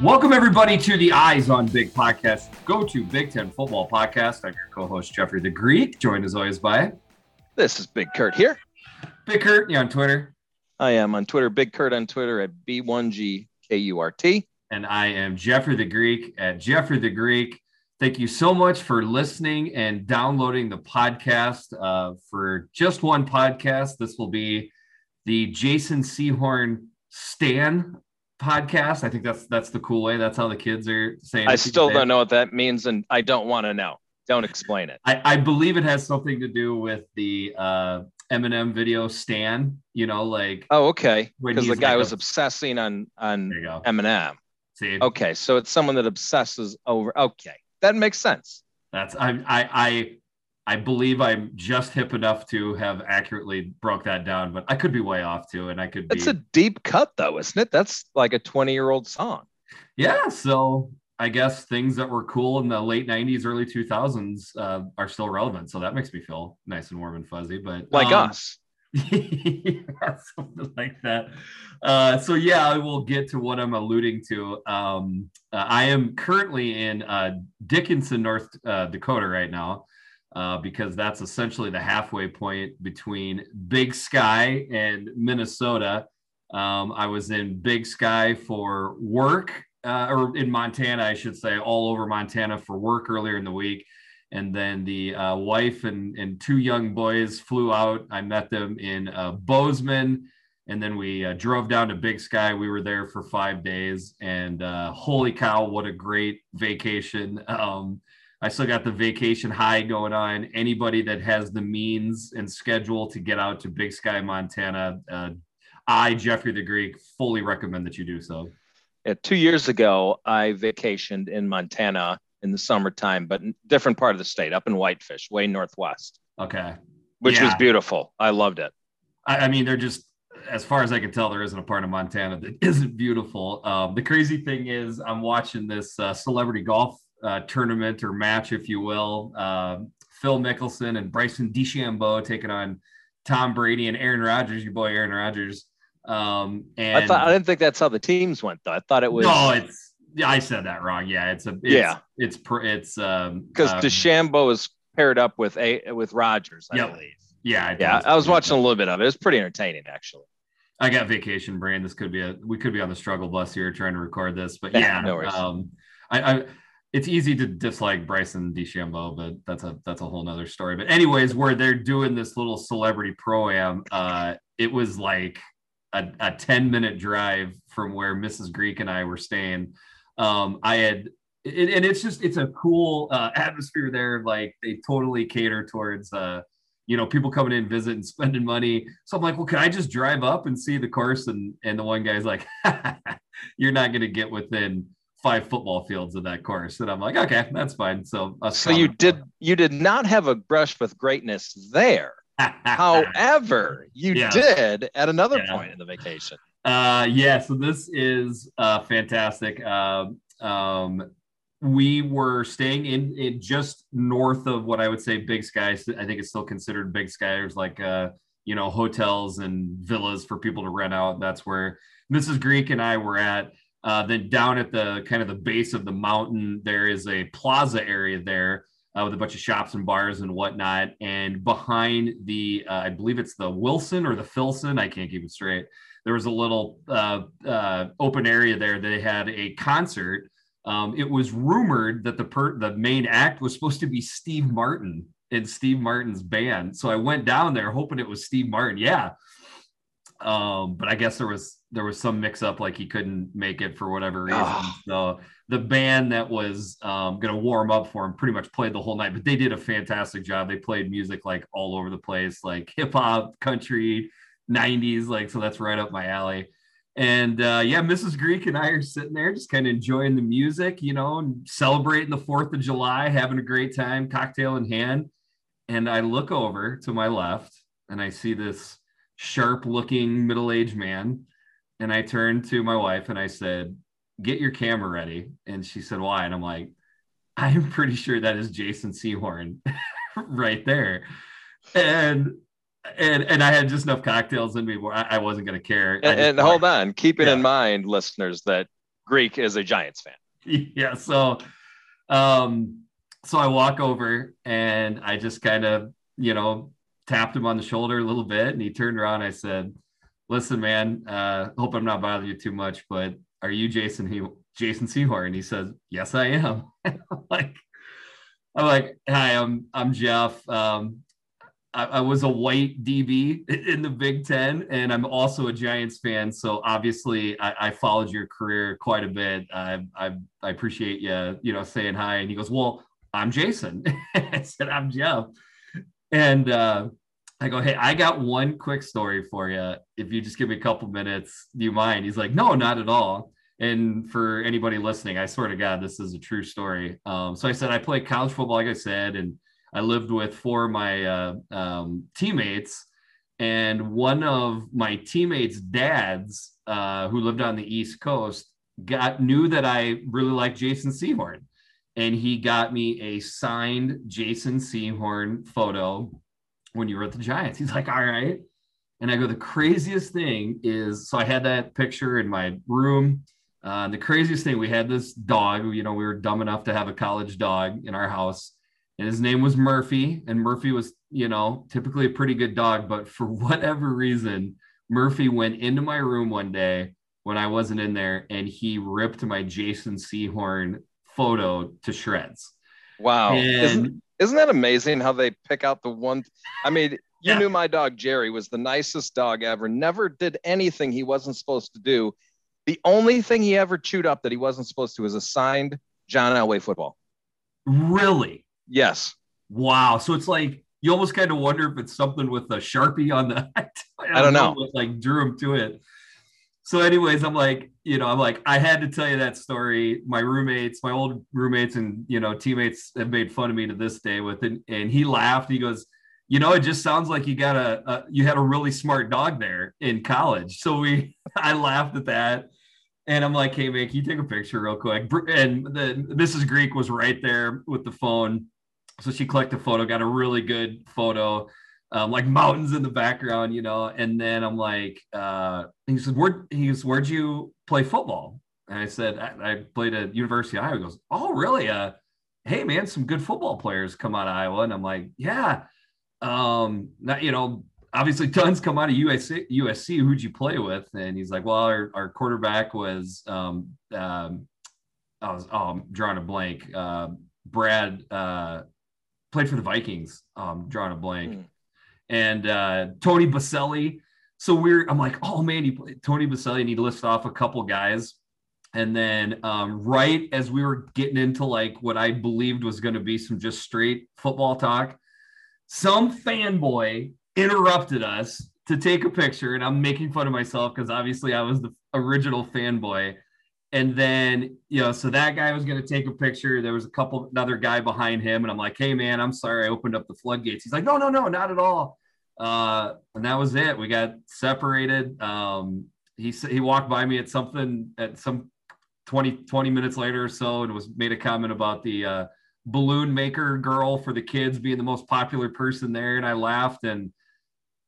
Welcome everybody to the Eyes on Big podcast. Go to Big Ten Football Podcast. I'm your co-host Jeffrey the Greek, joined as always by This is Big Kurt here. Big Kurt. You on Twitter, I am on Twitter, Big Kurt on Twitter at B1GKURT. and I am Jeffrey the Greek at Jeffrey the Greek. Thank you so much for listening and downloading the podcast. Uh, for just one podcast, this will be the Jason Sehorn Stan podcast. I think that's that's the cool way. That's how the kids are saying. I still don't know what that means, and I don't want to know. Don't explain it. I, I believe it has something to do with the uh, Eminem video Stan. You know, like Oh, okay. Because the guy like was a- obsessing on on there you go. Eminem. See, Okay, so it's someone that obsesses over. Okay, that makes sense. that's I I I I believe I'm just hip enough to have accurately broke that down, but I could be way off too, and I could be. It's a deep cut, though, isn't it? That's like a twenty-year-old song. Yeah, so I guess things that were cool in the late '90s, early 2000s uh, are still relevant. So that makes me feel nice and warm and fuzzy. But Like um, us. yeah, something like that. Uh, so yeah, I will get to what I'm alluding to. Um, uh, I am currently in uh, Dickinson, North uh, Dakota, right now. Uh, because that's essentially the halfway point between Big Sky and Minnesota. Um, I was in Big Sky for work, uh, or in Montana, I should say, all over Montana for work earlier in the week. And then the uh, wife and, and two young boys flew out. I met them in uh, Bozeman. And then we uh, drove down to Big Sky. We were there for five days. And uh, holy cow, what a great vacation. Um, I still got the vacation high going on. Anybody that has the means and schedule to get out to Big Sky, Montana, uh, I, Jeffrey the Greek, fully recommend that you do so. Yeah, two years ago, I vacationed in Montana in the summertime, but in a different part of the state, up in Whitefish, way northwest, Okay. which was beautiful. I loved it. I, I mean, they're just, as far as I can tell, there isn't a part of Montana that isn't beautiful. Um, the crazy thing is, I'm watching this uh, celebrity golf uh, tournament or match, if you will. Uh, Phil Mickelson and Bryson DeChambeau taking on Tom Brady and Aaron Rodgers, your boy Aaron Rodgers. Um, and I thought I didn't think that's how the teams went though. I thought it was no, it's yeah, I said that wrong. Yeah, it's a it's, Yeah. it's it's um because um, DeChambeau is paired up with a with Rodgers, I Yep. believe. yeah it Yeah, does. I was watching a little bit of it. It was pretty entertaining, actually. I got vacation brain. This could be a we could be on the struggle bus here trying to record this, but yeah, No worries. um, I, I it's easy to dislike Bryson DeChambeau, but that's a that's a whole nother story. But anyways, where they're doing this little celebrity pro am, uh, it was like a, a 10 minute drive from where Mrs. Greek and I were staying. Um, I had it, and it's just it's a cool uh, atmosphere there. Like they totally cater towards uh, you know people coming in visit and spending money. So I'm like, well, can I just drive up and see the course? And and the one guy's like, you're not going to get within five football fields of that course. And I'm like, okay, that's fine. So So you did you did not have a brush with greatness there. However, you Yeah. did at another Yeah. point in the vacation. Uh, yeah, so this is uh, fantastic. Um, um, we were staying in, in just north of what I would say Big Sky. I think it's still considered Big Sky. There's like uh, you know hotels and villas for people to rent out. That's where Mrs. Greek and I were at. Uh, then down at the kind of the base of the mountain, there is a plaza area there uh, with a bunch of shops and bars and whatnot. And behind the, uh, I believe it's the Wilson or the Filson, I can't keep it straight. There was a little uh, uh, open area there. They had a concert. Um, it was rumored that the per- the main act was supposed to be Steve Martin and Steve Martin's band. So I went down there hoping it was Steve Martin. Yeah. Um, but I guess there was there was some mix up, like he couldn't make it for whatever reason. So the band that was um, going to warm up for him pretty much played the whole night, but they did a fantastic job. They played music like all over the place, like hip hop, country, 90s, like so that's right up my alley. And uh, yeah, Mrs. Greek and I are sitting there just kind of enjoying the music, you know, and celebrating the 4th of July, having a great time, cocktail in hand. And I look over to my left and I see this sharp looking middle aged man. And I turned to my wife and I said, Get your camera ready. And she said, Why? And I'm like, I'm pretty sure that is Jason Sehorn right there. And and and I had just enough cocktails in me where I, I wasn't gonna care. And, and hold on, keeping Yeah. in mind, listeners, that Greek is a Giants fan. Yeah. So, um, so I walk over and I just kind of, you know, tapped him on the shoulder a little bit and he turned around. I said, listen, man, uh, hope I'm not bothering you too much, but are you Jason he Jason Sehorn? And he says, Yes, I am. I'm like, I'm like, hi, I'm I'm Jeff. Um, I, I, was a white DB in the Big Ten, and I'm also a Giants fan. So obviously, I, I followed your career quite a bit. I, I, I appreciate you, you know, saying hi. And he goes, "Well, I'm Jason." I said, "I'm Jeff," and uh, I go, "Hey, I got one quick story for you. If you just give me a couple minutes, do you mind?" He's like, "No, not at all." And for anybody listening, I swear to God, this is a true story. Um, so I said I played college football, like I said, and I lived with four of my uh, um, teammates, and one of my teammates' dads, uh, who lived on the East Coast, got knew that I really liked Jason Sehorn, and he got me a signed Jason Sehorn photo when you were at the Giants. He's like, "All right," and I go, "The craziest thing is, so I had that picture in my room." Uh, the craziest thing, we had this dog. You know, we were dumb enough to have a college dog in our house, and his name was Murphy. And Murphy was, you know, typically a pretty good dog, but for whatever reason, Murphy went into my room one day when I wasn't in there, and he ripped my Jason Sehorn photo to shreds. Wow! And, isn't, isn't that amazing how they pick out the one? I mean, you yeah. knew my dog Jerry was the nicest dog ever. Never did anything he wasn't supposed to do the only thing he ever chewed up that he wasn't supposed to was a signed John Elway football. Really? Yes. Wow. So it's like you almost kind of wonder if it's something with a sharpie on the. I don't, I don't know. know. Like drew him to it. So, anyways, I'm like, you know, I'm like, I had to tell you that story. My roommates, my old roommates, and you know, teammates have made fun of me to this day with it. And he laughed. He goes, you know, it just sounds like you got a, a you had a really smart dog there in college. So we, I laughed at that and I'm like, hey, man, can you take a picture real quick? And the Mrs. Greek was right there with the phone. So she clicked a photo, got a really good photo, um, like mountains in the background, you know. And then I'm like, uh, he said, Where he goes, Where'd you play football? And I said, I, I played at University of Iowa. He goes, Oh, really? Uh, hey man, some good football players come out of Iowa. And I'm like, Yeah. Um, not, you know, obviously tons come out of USC. USC. Who'd you play with? And he's like, well, our, our quarterback was, um, um, I was, oh, I'm drawing a blank. Uh, Brad uh, played for the Vikings. Um, drawing a blank. Mm. And uh, Tony Boselli. So we're, I'm like, oh man, Tony Boselli, and he lists off a couple guys. And then um, right as we were getting into like what I believed was going to be some just straight football talk, some fanboy interrupted us to take a picture, and I'm making fun of myself because obviously I was the original fanboy. And then, you know, so that guy was going to take a picture. There was a couple, another guy behind him. And I'm like, hey, man, I'm sorry I opened up the floodgates. He's like, no, no, no, not at all. Uh, and that was it. We got separated. Um, he he walked by me at something at some 20, 20 minutes later or so and was made a comment about the uh, balloon maker girl for the kids being the most popular person there. And I laughed and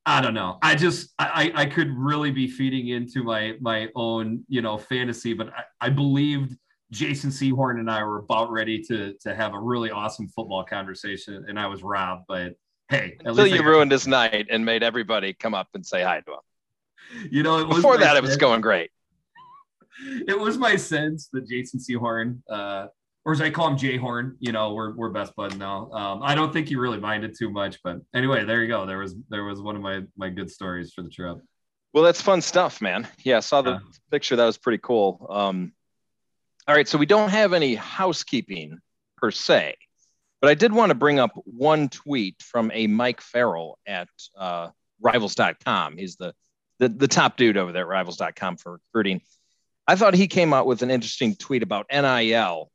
I don't know. I just I I could really be feeding into my my own you know fantasy, but I, I believed Jason Sehorn and I were about ready to to have a really awesome football conversation, and I was robbed. But hey, until you ruined his night and made everybody come up and say hi to him. You know, before that, sense, it was going great. It was my sense that Jason Sehorn uh, or as I call him Jay Horn, you know, we're, we're best buds now. Um, I don't think he really minded too much, but anyway, there you go. There was, there was one of my, my good stories for the trip. Well, that's fun stuff, man. Yeah. I saw the yeah. picture. That was pretty cool. Um, all right. So we don't have any housekeeping per se, but I did want to bring up one tweet from a Mike Farrell at uh, rivals.com. He's the, the, the top dude over there at rivals.com for recruiting. I thought he came out with an interesting tweet about NIL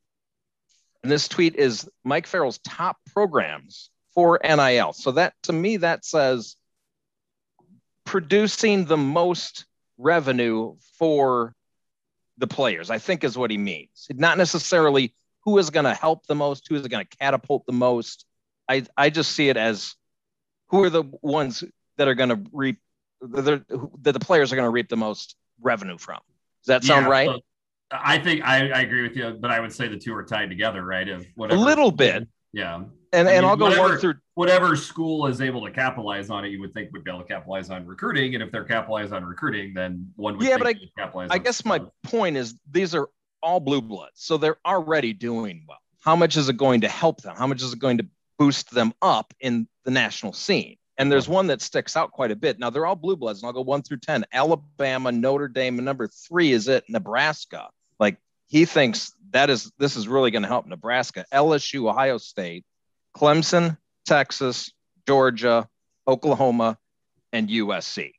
and this tweet is Mike Farrell's top programs for NIL. So that to me, that says producing the most revenue for the players, I think is what he means. Not necessarily who is going to help the most, who is going to catapult the most. I, I just see it as who are the ones that are going to reap that the players are going to reap the most revenue from. Does that sound yeah, right? I think I, I, agree with you, but I would say the two are tied together, right? If whatever, a little bit, yeah. And I and mean, I'll go whatever, through whatever school is able to capitalize on it. You would think would be able to capitalize on recruiting, and if they're capitalized on recruiting, then one would yeah. but I, capitalize. I guess my point is these are all blue bloods, so they're already doing well. How much is it going to help them? How much is it going to boost them up in the national scene? And there's one that sticks out quite a bit. Now they're all blue bloods, and I'll go one through ten. Alabama, Notre Dame, and number three is it Nebraska. Like he thinks that is this is really going to help Nebraska, LSU, Ohio State, Clemson, Texas, Georgia, Oklahoma, and USC.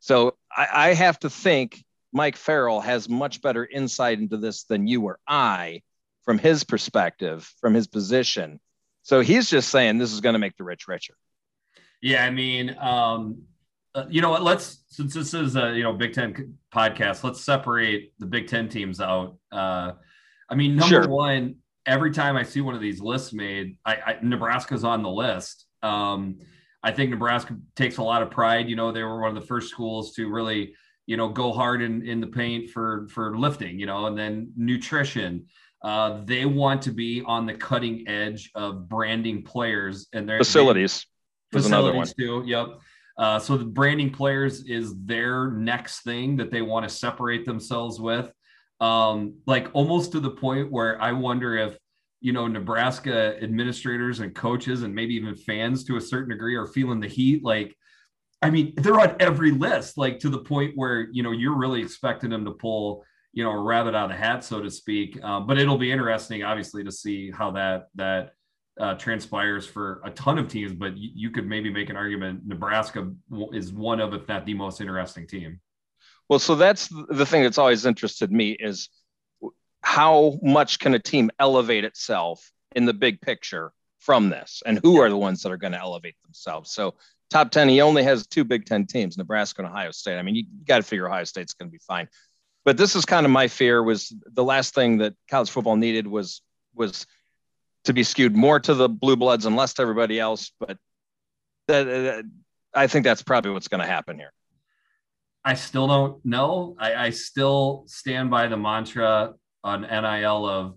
So I, I have to think Mike Farrell has much better insight into this than you or I from his perspective, from his position. So he's just saying this is going to make the rich richer. Yeah, I mean, um, uh, you know what? Let's since this is a you know Big Ten podcast, let's separate the Big Ten teams out. Uh, I mean, number sure. one, every time I see one of these lists made, I, I Nebraska's on the list. Um, I think Nebraska takes a lot of pride. You know, they were one of the first schools to really, you know, go hard in, in the paint for for lifting. You know, and then nutrition. Uh, they want to be on the cutting edge of branding players and their facilities facilities too. Yep. Uh, so the branding players is their next thing that they want to separate themselves with. Um, like almost to the point where I wonder if you know Nebraska administrators and coaches and maybe even fans to a certain degree are feeling the heat. Like, I mean, they're on every list, like to the point where you know you're really expecting them to pull you know a rabbit out of the hat, so to speak. Uh, but it'll be interesting, obviously, to see how that that uh, transpires for a ton of teams, but you, you, could maybe make an argument Nebraska is one of, if not the most interesting team. Well, so that's the thing that's always interested me is how much can a team elevate itself in the big picture from this, and who are the ones that are going to elevate themselves? So top 10, he only has two Big Ten teams, Nebraska and Ohio State. I mean, you, you got to figure Ohio State's going to be fine. But this is kind of my fear was the last thing that college football needed was was – to be skewed more to the blue bloods and less to everybody else. But that, uh, I think that's probably what's going to happen here. I still don't know. I, I still stand by the mantra on NIL of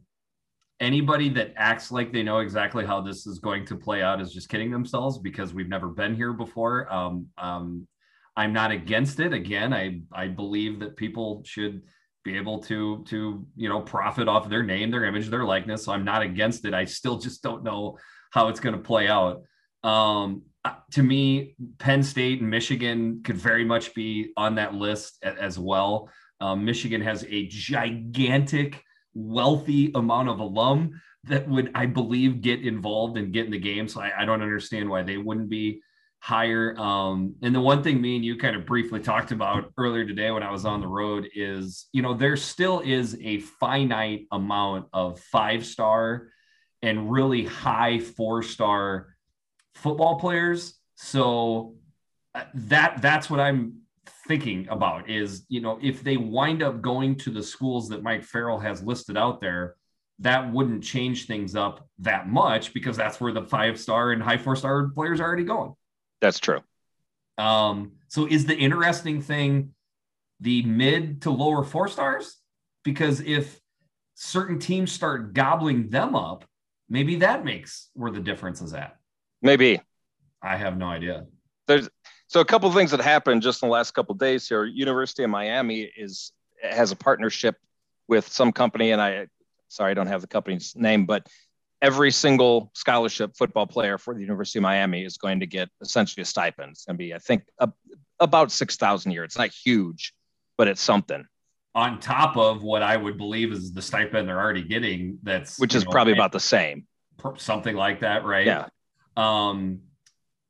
anybody that acts like they know exactly how this is going to play out is just kidding themselves because we've never been here before. Um, um, I'm not against it. Again, I I believe that people should be able to to you know profit off their name their image their likeness. So i'm not against it. I still just don't know how it's going to play out. Um, uh, to me penn state and michigan could very much be on that list as well. Um, michigan has a gigantic wealthy amount of alum that would i believe get involved and get in the game. So I, I don't understand why they wouldn't be higher. Um, and the one thing me and you kind of briefly talked about earlier today when I was on the road is, you know, there still is a finite amount of five star and really high four star football players. So uh, that that's what I'm thinking about is, you know, if they wind up going to the schools that Mike Farrell has listed out there, that wouldn't change things up that much because that's where the five star and high four star players are already going. That's true. Um, so is the interesting thing the mid to lower four stars? Because if certain teams start gobbling them up, maybe that makes where the difference is at. Maybe. I have no idea. There's so a couple of things that happened just in the last couple days here. University of Miami is has a partnership with some company, and I sorry I don't have the company's name, but every single scholarship football player for the University of Miami is going to get essentially a stipend. It's going to be, I think, a, about six thousand a year. It's not huge, but it's something. On top of what I would believe is the stipend they're already getting, that's which is know, probably about the same, something like that, right? Yeah. Um,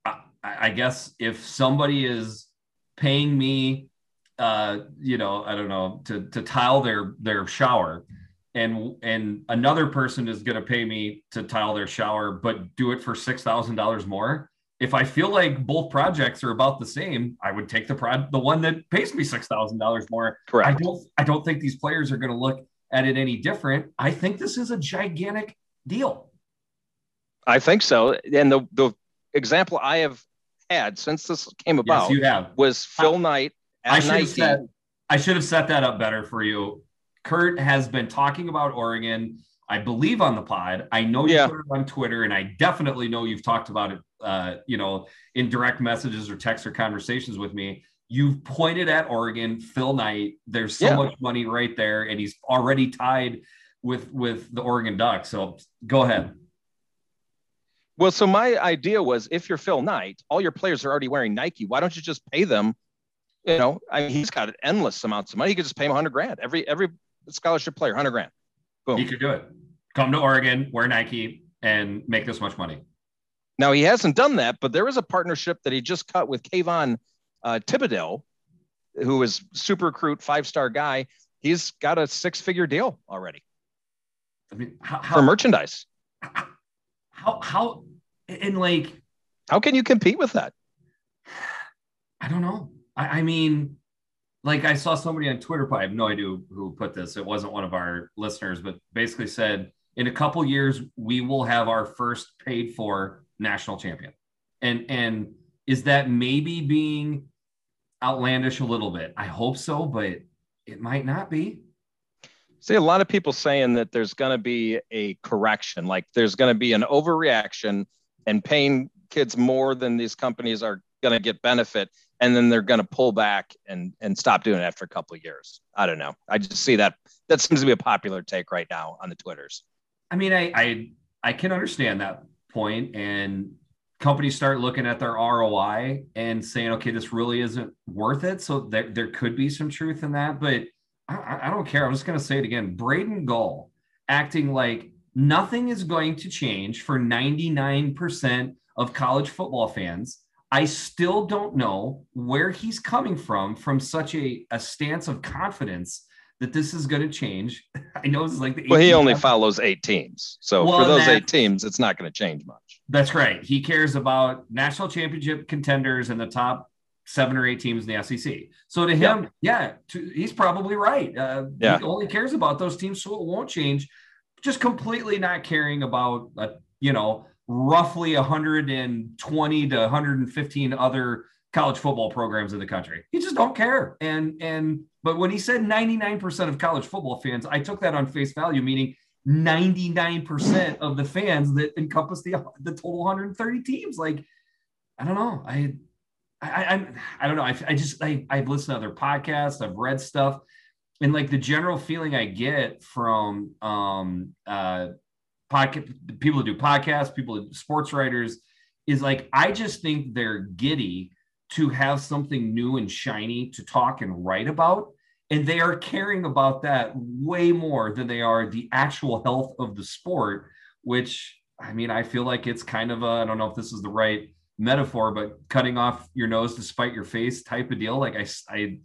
I, I guess if somebody is paying me, uh, you know, I don't know, to to tile their their shower and and another person is going to pay me to tile their shower but do it for $6000 more. If i feel like both projects are about the same i would take the prod the one that pays me $6000 more. Correct. i don't i don't think these players are going to look at it any different. I think this is a gigantic deal. I think so. And the the example i have had since this came about yes, you have. was phil knight I should, have I should have set that up better for you Kurt has been talking about Oregon. I believe on the pod. I know you Yeah. put it on Twitter, and I definitely know you've talked about it. Uh, you know, in direct messages or text or conversations with me. You've pointed at Oregon, Phil Knight. There's so Yeah. much money right there, and he's already tied with with the Oregon Ducks. So go ahead. Well, so my idea was if you're Phil Knight, all your players are already wearing Nike. Why don't you just pay them? You know, I mean, he's got endless amounts of money. He could just pay them 100 grand. Every every scholarship player, 100 grand. Boom. You could do it. Come to Oregon, wear Nike, and make this much money. Now he hasn't done that, but there is a partnership that he just cut with Kayvon uh, Thibodeaux, who is super recruit, five star guy. He's got a six figure deal already I mean, how for merchandise. how, how and like How can you compete with that? I don't know. I, I mean, like I saw somebody on Twitter. I have no idea who put this. It wasn't one of our listeners, but basically said in a couple years we will have our first paid for national champion. And and is that maybe being outlandish a little bit? I hope so, but it might not be. See, a lot of people saying that there's going to be a correction, like there's going to be an overreaction and paying kids more than these companies are going to get benefit, and then they're going to pull back and and stop doing it after a couple of years. I don't know. I just see that that seems to be a popular take right now on the twitters. I mean, I I I can understand that point, and companies start looking at their ROI and saying, okay, this really isn't worth it. So there there could be some truth in that, but I- I, don't care. I'm just going to say it again. Braden Gall acting like nothing is going to change for 99% of college football fans. I still don't know where he's coming from from such a, a stance of confidence that this is going to change. I know is like the Well, he only episode. follows eight teams, so Well, for those that's- eight teams, it's not going to change much. That's right. He cares about national championship contenders and the top seven or eight teams in the SEC. So to him, yeah, to, he's probably right. Uh, Yeah. He only cares about those teams, so it won't change. Just completely not caring about, uh, you know, roughly 120 to 115 other college football programs in the country. He just don't care. And and but when he said 99% of college football fans, I took that on face value, meaning 99% of the fans that encompass the the total 130 teams. Like, I don't know. I I I, I don't know. I, I just I I've listened to other podcasts, I've read stuff, and like the general feeling I get from um uh podcast people who do podcasts, people sports writers is like I just think they're giddy to have something new and shiny to talk and write about. And they are caring about that way more than they are the actual health of the sport, which I mean, I feel like it's kind of a, I don't know if this is the right metaphor, but cutting off your nose to spite your face type of deal. Like I, I,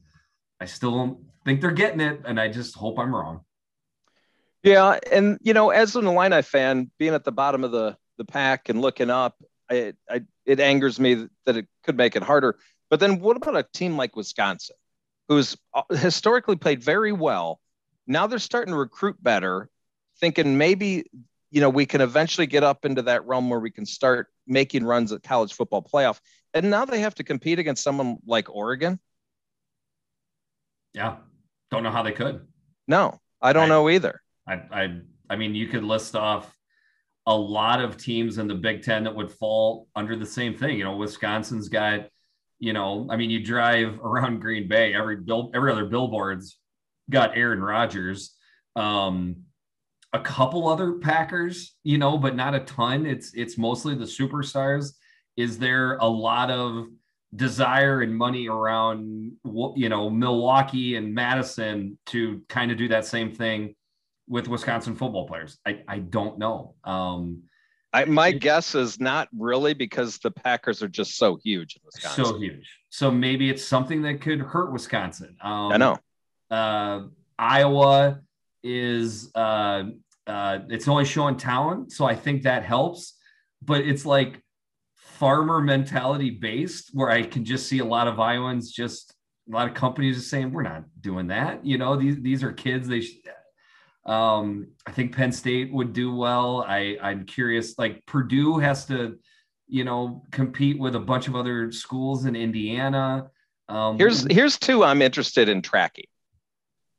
I still think they're getting it. And I just hope I'm wrong. Yeah, and you know, as an Illini fan, being at the bottom of the the pack and looking up, I, I it angers me that it could make it harder. But then, what about a team like Wisconsin, who's uh, historically played very well? Now they're starting to recruit better, thinking maybe you know we can eventually get up into that realm where we can start making runs at college football playoff. And now they have to compete against someone like Oregon. Yeah. Don't know how they could. No, I don't Right. know either. I, I, I mean, you could list off a lot of teams in the Big Ten that would fall under the same thing. You know, Wisconsin's got, you know, I mean, you drive around Green Bay, every bill, every other billboard's got Aaron Rodgers. Um, a couple other Packers, you know, but not a ton. It's it's mostly the superstars. Is there a lot of desire and money around you know Milwaukee and Madison to kind of do that same thing with Wisconsin football players? I, I don't know. Um, I, my guess is not really because the Packers are just so huge in Wisconsin. so huge. So maybe it's something that could hurt Wisconsin. Um, I know. Uh, Iowa is uh, uh, it's only showing talent, so I think that helps. But it's like farmer mentality based, where I can just see a lot of Iowans just a lot of companies are saying we're not doing that. You know, these these are kids. They um, I think Penn State would do well. I I'm curious. Like Purdue has to, you know, compete with a bunch of other schools in Indiana. Um, Here's here's two I'm interested in tracking: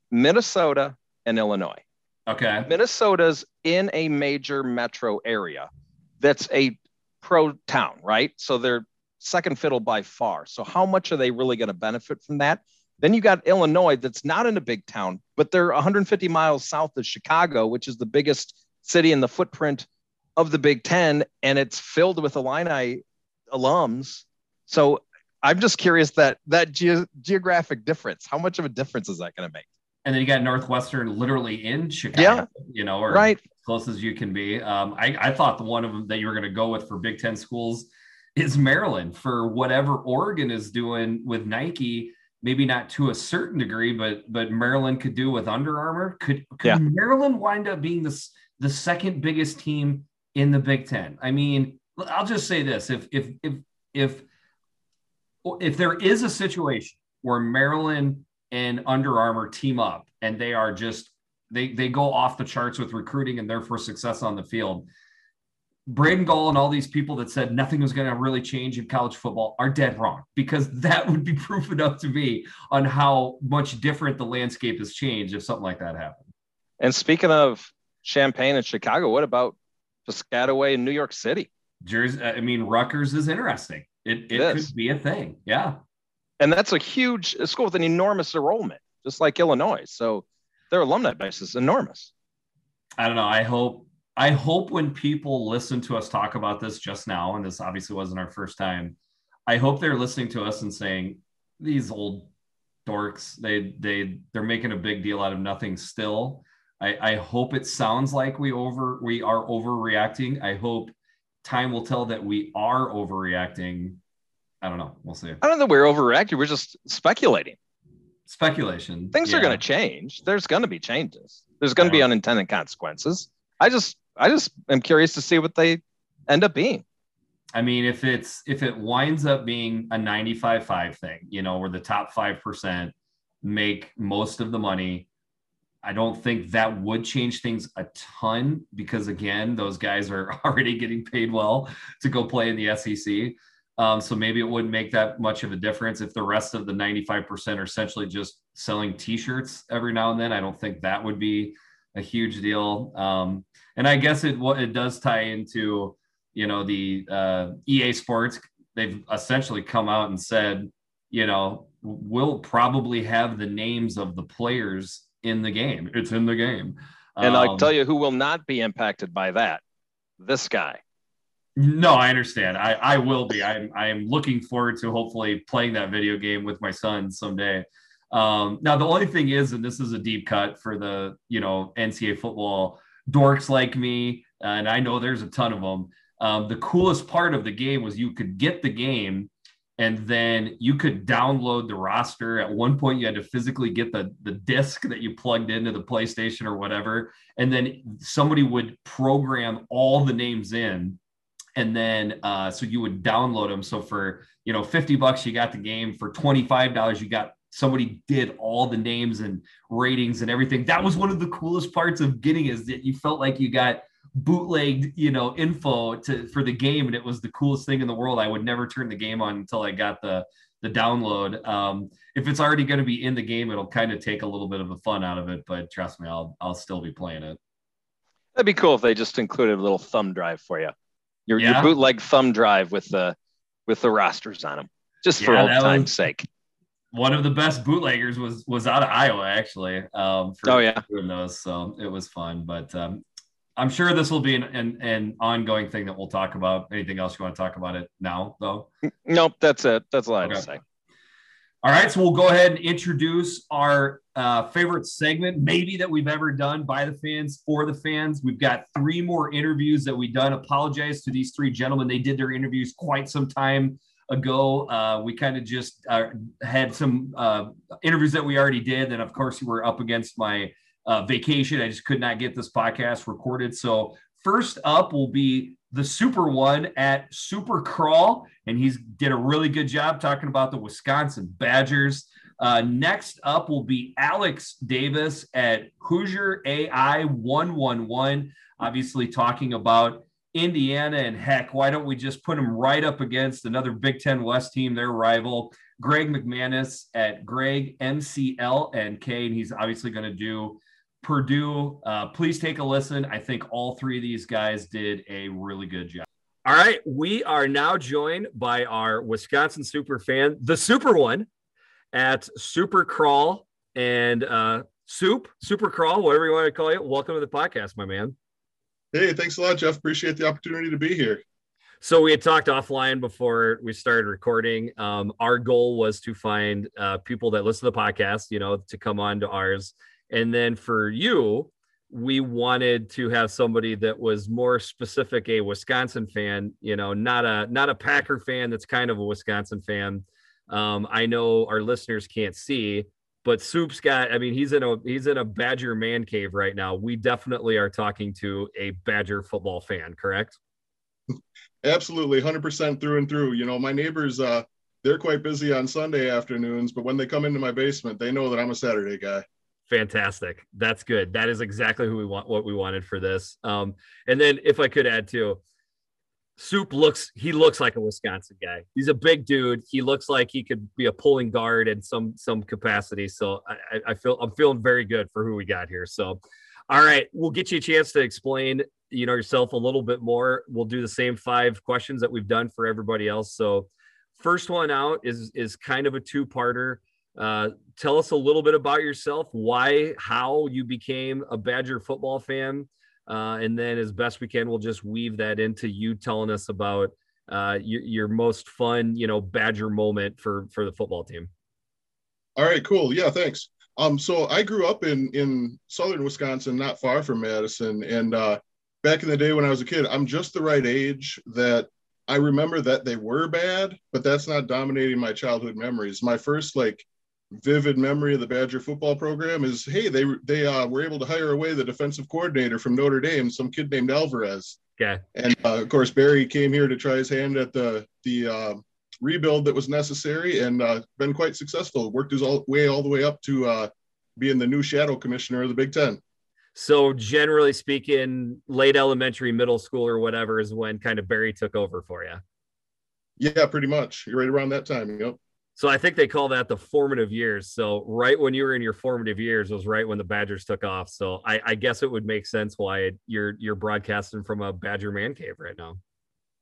Minnesota and Illinois. Okay. Minnesota's in a major metro area that's a pro town, right? So they're second fiddle by far. So how much are they really going to benefit from that? Then you got Illinois that's not in a big town, but they're 150 miles south of Chicago, which is the biggest city in the footprint of the Big Ten, and it's filled with Illini alums. So I'm just curious that that ge- geographic difference, how much of a difference is that going to make? And then you got Northwestern literally in Chicago, yeah. you know, or right. as close as you can be. Um, I, I thought the one of them that you were going to go with for Big Ten schools is Maryland for whatever Oregon is doing with Nike. Maybe not to a certain degree, but but Maryland could do with Under Armour. Could, could Yeah. Maryland wind up being the the second biggest team in the Big Ten? I mean, I'll just say this: if if if if if there is a situation where Maryland and Under Armour team up and they are just they they go off the charts with recruiting and therefore success on the field. Braden Gall and all these people that said nothing was going to really change in college football are dead wrong because that would be proof enough to me on how much different the landscape has changed if something like that happened. And speaking of Champaign and Chicago, what about Piscataway in New York City? Jersey, uh, I mean, Rutgers is interesting. It, it, It could be a thing. Yeah. And that's a huge school with an enormous enrollment, just like Illinois. So their alumni base is enormous. I don't know. I hope I hope when people listen to us talk about this just now, and this obviously wasn't our first time, I hope they're listening to us and saying these old dorks, they they they're making a big deal out of nothing still. I, I hope it sounds like we over we are overreacting. I hope time will tell that we are overreacting. I don't know. We'll see. I don't know. We're overreacting. We're just speculating. Speculation. Things are going to change. There's going to be changes. There's going to be unintended consequences. I just, I just am curious to see what they end up being. I mean, if it's if it winds up being a 95-5 thing, you know, where the top five percent make most of the money, I don't think that would change things a ton because again, those guys are already getting paid well to go play in the SEC. Um, so maybe it wouldn't make that much of a difference if the rest of the 95% are essentially just selling t-shirts every now and then. I don't think that would be a huge deal. Um, and I guess it what it does tie into you know the uh, EA Sports. They've essentially come out and said, you know, we'll probably have the names of the players in the game. It's in the game. And Um, tell you who will not be impacted by that. This guy. No, I understand. I, I will be. I'm I'm looking forward to hopefully playing that video game with my son someday. Um, now the only thing is, and this is a deep cut for the you know NCAA football dorks like me, and I know there's a ton of them. Um, the coolest part of the game was you could get the game, and then you could download the roster. At one point, you had to physically get the the disc that you plugged into the PlayStation or whatever, and then somebody would program all the names in and then uh, so you would download them. So for you know fifty bucks, you got the game. For twenty five dollars, you got somebody did all the names and ratings and everything. That was one of the coolest parts of getting is that you felt like you got bootlegged you know info to for the game and it was the coolest thing in the world i would never turn the game on until i got the the download um if it's already going to be in the game it'll kind of take a little bit of the fun out of it but trust me i'll i'll still be playing it That'd be cool if they just included a little thumb drive for you. Your, Yeah. your bootleg thumb drive with the with the rosters on them, just for old time's was- sake. One of the best bootleggers was was out of Iowa actually. Um, for Oh, yeah. doing those, so it was fun. But um, I'm sure this will be an, an an ongoing thing that we'll talk about. Anything else you want to talk about it now, though? Nope, that's it. That's all I have to say. All right, so we'll go ahead and introduce our uh, favorite segment, maybe that we've ever done by the fans for the fans. We've got three more interviews that we've done. Apologize to these three gentlemen; they did their interviews quite some time ago. Uh, we kind of just uh, had some uh, interviews that we already did, and of course, we were up against my uh, vacation. I just could not get this podcast recorded. So first up will be the super one at Super Crawl, and he's did a really good job talking about the Wisconsin Badgers. Uh, next up will be Alex Davis at Hoosier AI 111, obviously talking about Indiana and heck, why don't we just put them right up against another Big Ten West team, their rival, Greg McManus at Greg MCL and K, and he's obviously going to do Purdue. Uh, please take a listen. I think all three of these guys did a really good job. All right, we are now joined by our Wisconsin super fan, the super one, at Super Crawl and uh, Soup, Super Crawl, whatever you want to call it. Welcome to the podcast, my man. Hey, thanks a lot, Jeff. Appreciate the opportunity to be here. So we had talked offline before we started recording. Um, our goal was to find uh, people that listen to the podcast, you know, to come on to ours, and then for you, we wanted to have somebody that was more specific, a Wisconsin fan, you know, not a not a Packer fan that's kind of a Wisconsin fan. Um, I know our listeners can't see, but Soup's got. I mean, he's in a he's in a Badger man cave right now. We definitely are talking to a Badger football fan, correct? Absolutely, hundred percent through and through. You know, my neighbors, uh, they're quite busy on Sunday afternoons, but when they come into my basement, they know that I'm a Saturday guy. Fantastic. That's good. That is exactly who we want. What we wanted for this. Um, and then if I could add too, Soup looks he looks like a Wisconsin guy. He's a big dude. He looks like he could be a pulling guard in some some capacity. So I, I feel I'm feeling very good for who we got here. So all right, we'll get you a chance to explain you know yourself a little bit more. We'll do the same five questions that we've done for everybody else. So first one out is is kind of a two-parter. Uh, tell us a little bit about yourself, why, how you became a Badger football fan uh, and then, as best we can, we'll just weave that into you telling us about uh, your, your most fun, you know, Badger moment for for the football team. All right, cool. Yeah, thanks. Um, so I grew up in in southern Wisconsin, not far from Madison, and uh, back in the day when I was a kid, I'm just the right age that I remember that they were bad, but that's not dominating my childhood memories. My first like vivid memory of the Badger football program is hey they they uh, were able to hire away the defensive coordinator from Notre Dame, some kid named Alvarez. Yeah. And uh, of course Barry came here to try his hand at the the uh, rebuild that was necessary and uh, been quite successful. Worked his all, way all the way up to uh, being the new shadow commissioner of the Big Ten. So generally speaking, late elementary, middle school, or whatever is when kind of Barry took over for you. Yeah, pretty much. You're right around that time. Yep. So I think they call that the formative years. So right when you were in your formative years was right when the Badgers took off. So I, I guess it would make sense why you're you're broadcasting from a Badger man cave right now.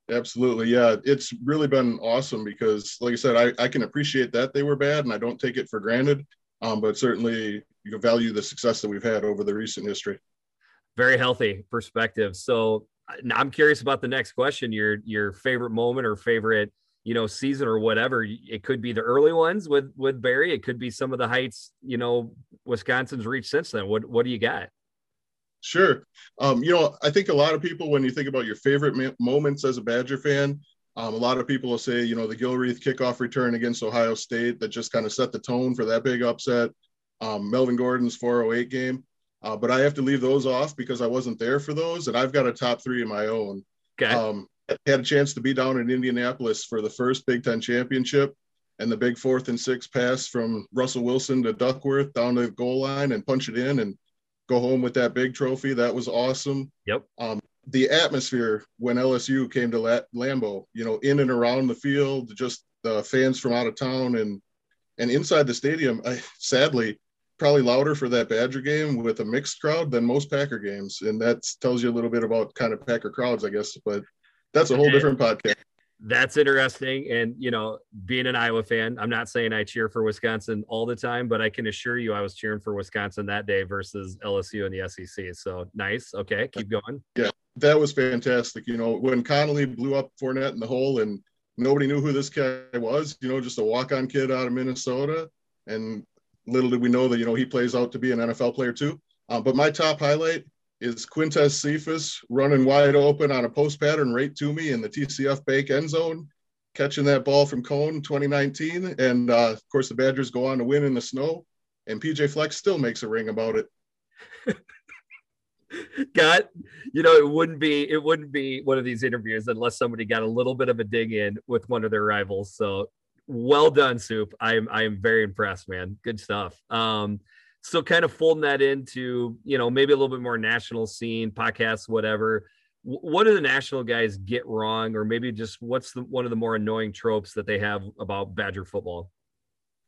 Absolutely, yeah. It's really been awesome because, like I said, I, I can appreciate that they were bad, and I don't take it for granted. Um, but certainly, you value the success that we've had over the recent history. Very healthy perspective. So I'm curious about the next question. Your your favorite moment or favorite you know season or whatever it could be the early ones with with barry. It could be some of the heights you know wisconsin's reached since then. What what do you got? Sure. Um, you know i think a lot of people when you think about your favorite ma- moments as a badger fan um, a lot of people will say you know the gilreath kickoff return against ohio state that just kind of set the tone for that big upset um, melvin gordon's 408 game. Uh, but i have to leave those off because i wasn't there for those and i've got a top three of my own. Okay. Had a chance to be down in Indianapolis for the first Big Ten championship and the big fourth and six pass from Russell Wilson to Duckworth down to the goal line and punch it in and go home with that big trophy. That was awesome. Yep. Um, the atmosphere when LSU came to Lambeau, you know, in and around the field, just the fans from out of town and and inside the stadium, I, sadly, probably louder for that Badger game with a mixed crowd than most Packer games, and that tells you a little bit about kind of Packer crowds, I guess. But that's a whole different podcast. That's interesting. And, you know, being an Iowa fan, I'm not saying I cheer for Wisconsin all the time, but I can assure you I was cheering for Wisconsin that day versus LSU and the SEC. So nice. Okay. Keep going. Yeah. That was fantastic. You know, when Connelly blew up Fournette in the hole and nobody knew who this guy was, you know, just a walk on kid out of Minnesota. And little did we know that, you know, he plays out to be an NFL player too. Um, but my top highlight is Quintez Cephus running wide open on a post pattern right to me in the TCF Bank end zone, catching that ball from Coan 2019. And uh, of course, the Badgers go on to win in the snow, and PJ Fleck's still makes a ring about it. got you know it wouldn't be it wouldn't be one of these interviews unless somebody got a little bit of a dig in with one of their rivals so well done soup i am i am very impressed man good stuff um so kind of folding that into you know maybe a little bit more national scene podcasts whatever what do the national guys get wrong or maybe just what's the one of the more annoying tropes that they have about badger football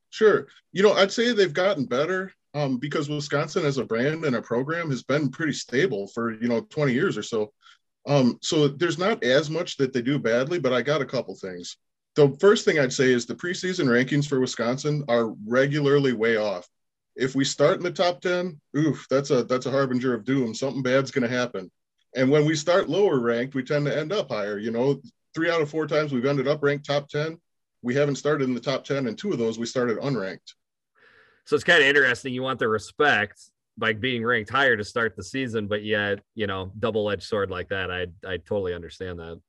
sure you know i'd say they've gotten better um, because Wisconsin as a brand and a program has been pretty stable for you know 20 years or so. Um, so there's not as much that they do badly, but I got a couple things. The first thing I'd say is the preseason rankings for Wisconsin are regularly way off. If we start in the top 10, oof, that's a that's a harbinger of doom. Something bad's going to happen. And when we start lower ranked, we tend to end up higher. You know, three out of four times we've ended up ranked top 10. We haven't started in the top 10, and two of those we started unranked. So it's kind of interesting. You want the respect by being ranked higher to start the season, but yet, you know, double-edged sword like that. I I totally understand that.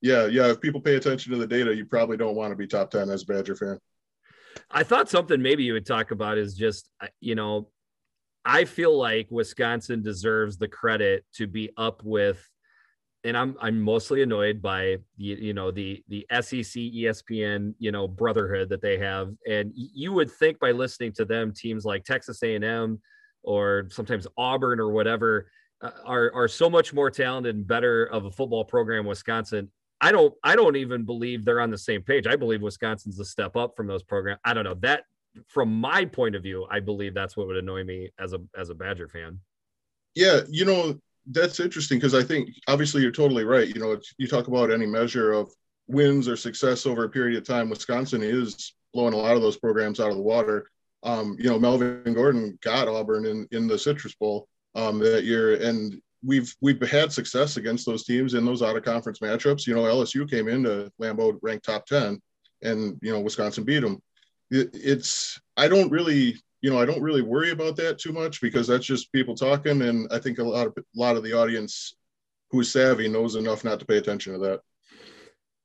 Yeah, yeah. If people pay attention to the data, you probably don't want to be top 10 as a Badger fan. I thought something maybe you would talk about is just, uh, you know, I feel like Wisconsin deserves the credit to be up with and I'm I'm mostly annoyed by the you know the the SEC ESPN you know brotherhood that they have, and you would think by listening to them, teams like Texas A&M or sometimes Auburn or whatever uh, are are so much more talented and better of a football program. Wisconsin, I don't I don't even believe they're on the same page. I believe Wisconsin's a step up from those programs. I don't know that from my point of view, I believe that's what would annoy me as a as a Badger fan. Yeah, you know, that's interesting because I think obviously you're totally right. You know, you talk about any measure of wins or success over a period of time. Wisconsin is blowing a lot of those programs out of the water. Um, you know, Melvin Gordon got Auburn in in the Citrus Bowl um, that year, and we've we've had success against those teams in those out of conference matchups. You know, LSU came into Lambeau ranked top ten, and you know Wisconsin beat them. It, it's I don't really you know, I don't really worry about that too much because that's just people talking, and I think a lot of a lot of the audience who's savvy knows enough not to pay attention to that.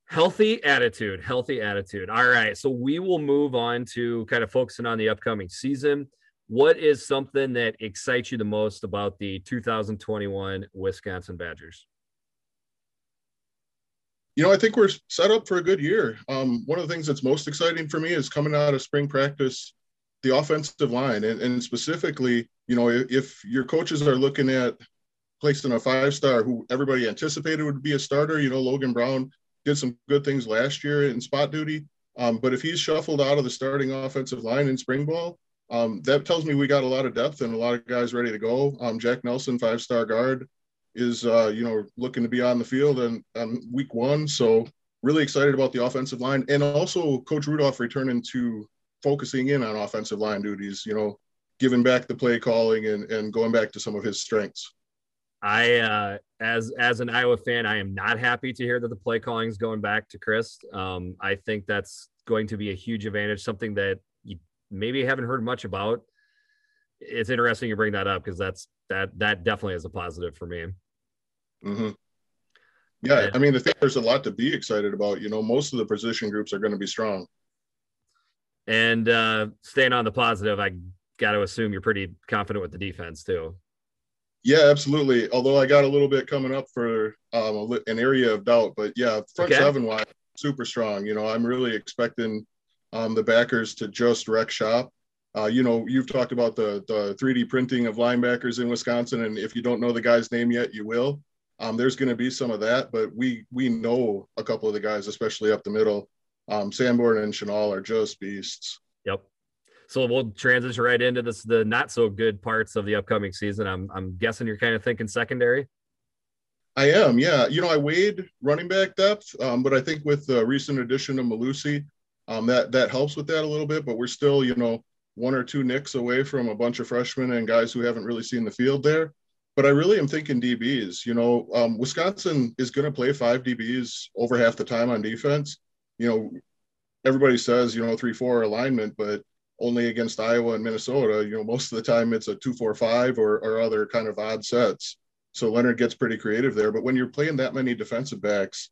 Healthy attitude, healthy attitude. All right, so we will move on to kind of focusing on the upcoming season. What is something that excites you the most about the 2021 Wisconsin Badgers? You know, I think we're set up for a good year. Um, one of the things that's most exciting for me is coming out of spring practice the offensive line and, and specifically you know if, if your coaches are looking at placing a five star who everybody anticipated would be a starter you know logan brown did some good things last year in spot duty um, but if he's shuffled out of the starting offensive line in spring ball um, that tells me we got a lot of depth and a lot of guys ready to go um, jack nelson five star guard is uh, you know looking to be on the field and on week one so really excited about the offensive line and also coach rudolph returning to focusing in on offensive line duties, you know, giving back the play calling and, and going back to some of his strengths. I, uh, as as an Iowa fan, I am not happy to hear that the play calling is going back to Chris. Um, I think that's going to be a huge advantage, something that maybe haven't heard much about. It's interesting you bring that up because that's that that definitely is a positive for me. Mm-hmm. Yeah, I mean, I think there's a lot to be excited about. You know, most of the position groups are going to be strong. And uh, staying on the positive, I got to assume you're pretty confident with the defense too. Yeah, absolutely. Although I got a little bit coming up for um, an area of doubt, but yeah, front okay. seven wide, super strong. You know, I'm really expecting um, the backers to just wreck shop. Uh, you know, you've talked about the the 3D printing of linebackers in Wisconsin, and if you don't know the guy's name yet, you will. Um, there's going to be some of that, but we we know a couple of the guys, especially up the middle, um, Sanborn and Chenal are just beasts. Yep. So we'll transition right into this the not so good parts of the upcoming season. I'm I'm guessing you're kind of thinking secondary. I am, yeah. You know, I weighed running back depth, um, but I think with the recent addition of Mellusi, um, that that helps with that a little bit. But we're still, you know, one or two nicks away from a bunch of freshmen and guys who haven't really seen the field there. But I really am thinking DBs. You know, um, Wisconsin is going to play five DBs over half the time on defense you know, everybody says, you know, three, four alignment, but only against Iowa and Minnesota, you know, most of the time it's a two, four, five or, or other kind of odd sets. So Leonhard gets pretty creative there. But when you're playing that many defensive backs,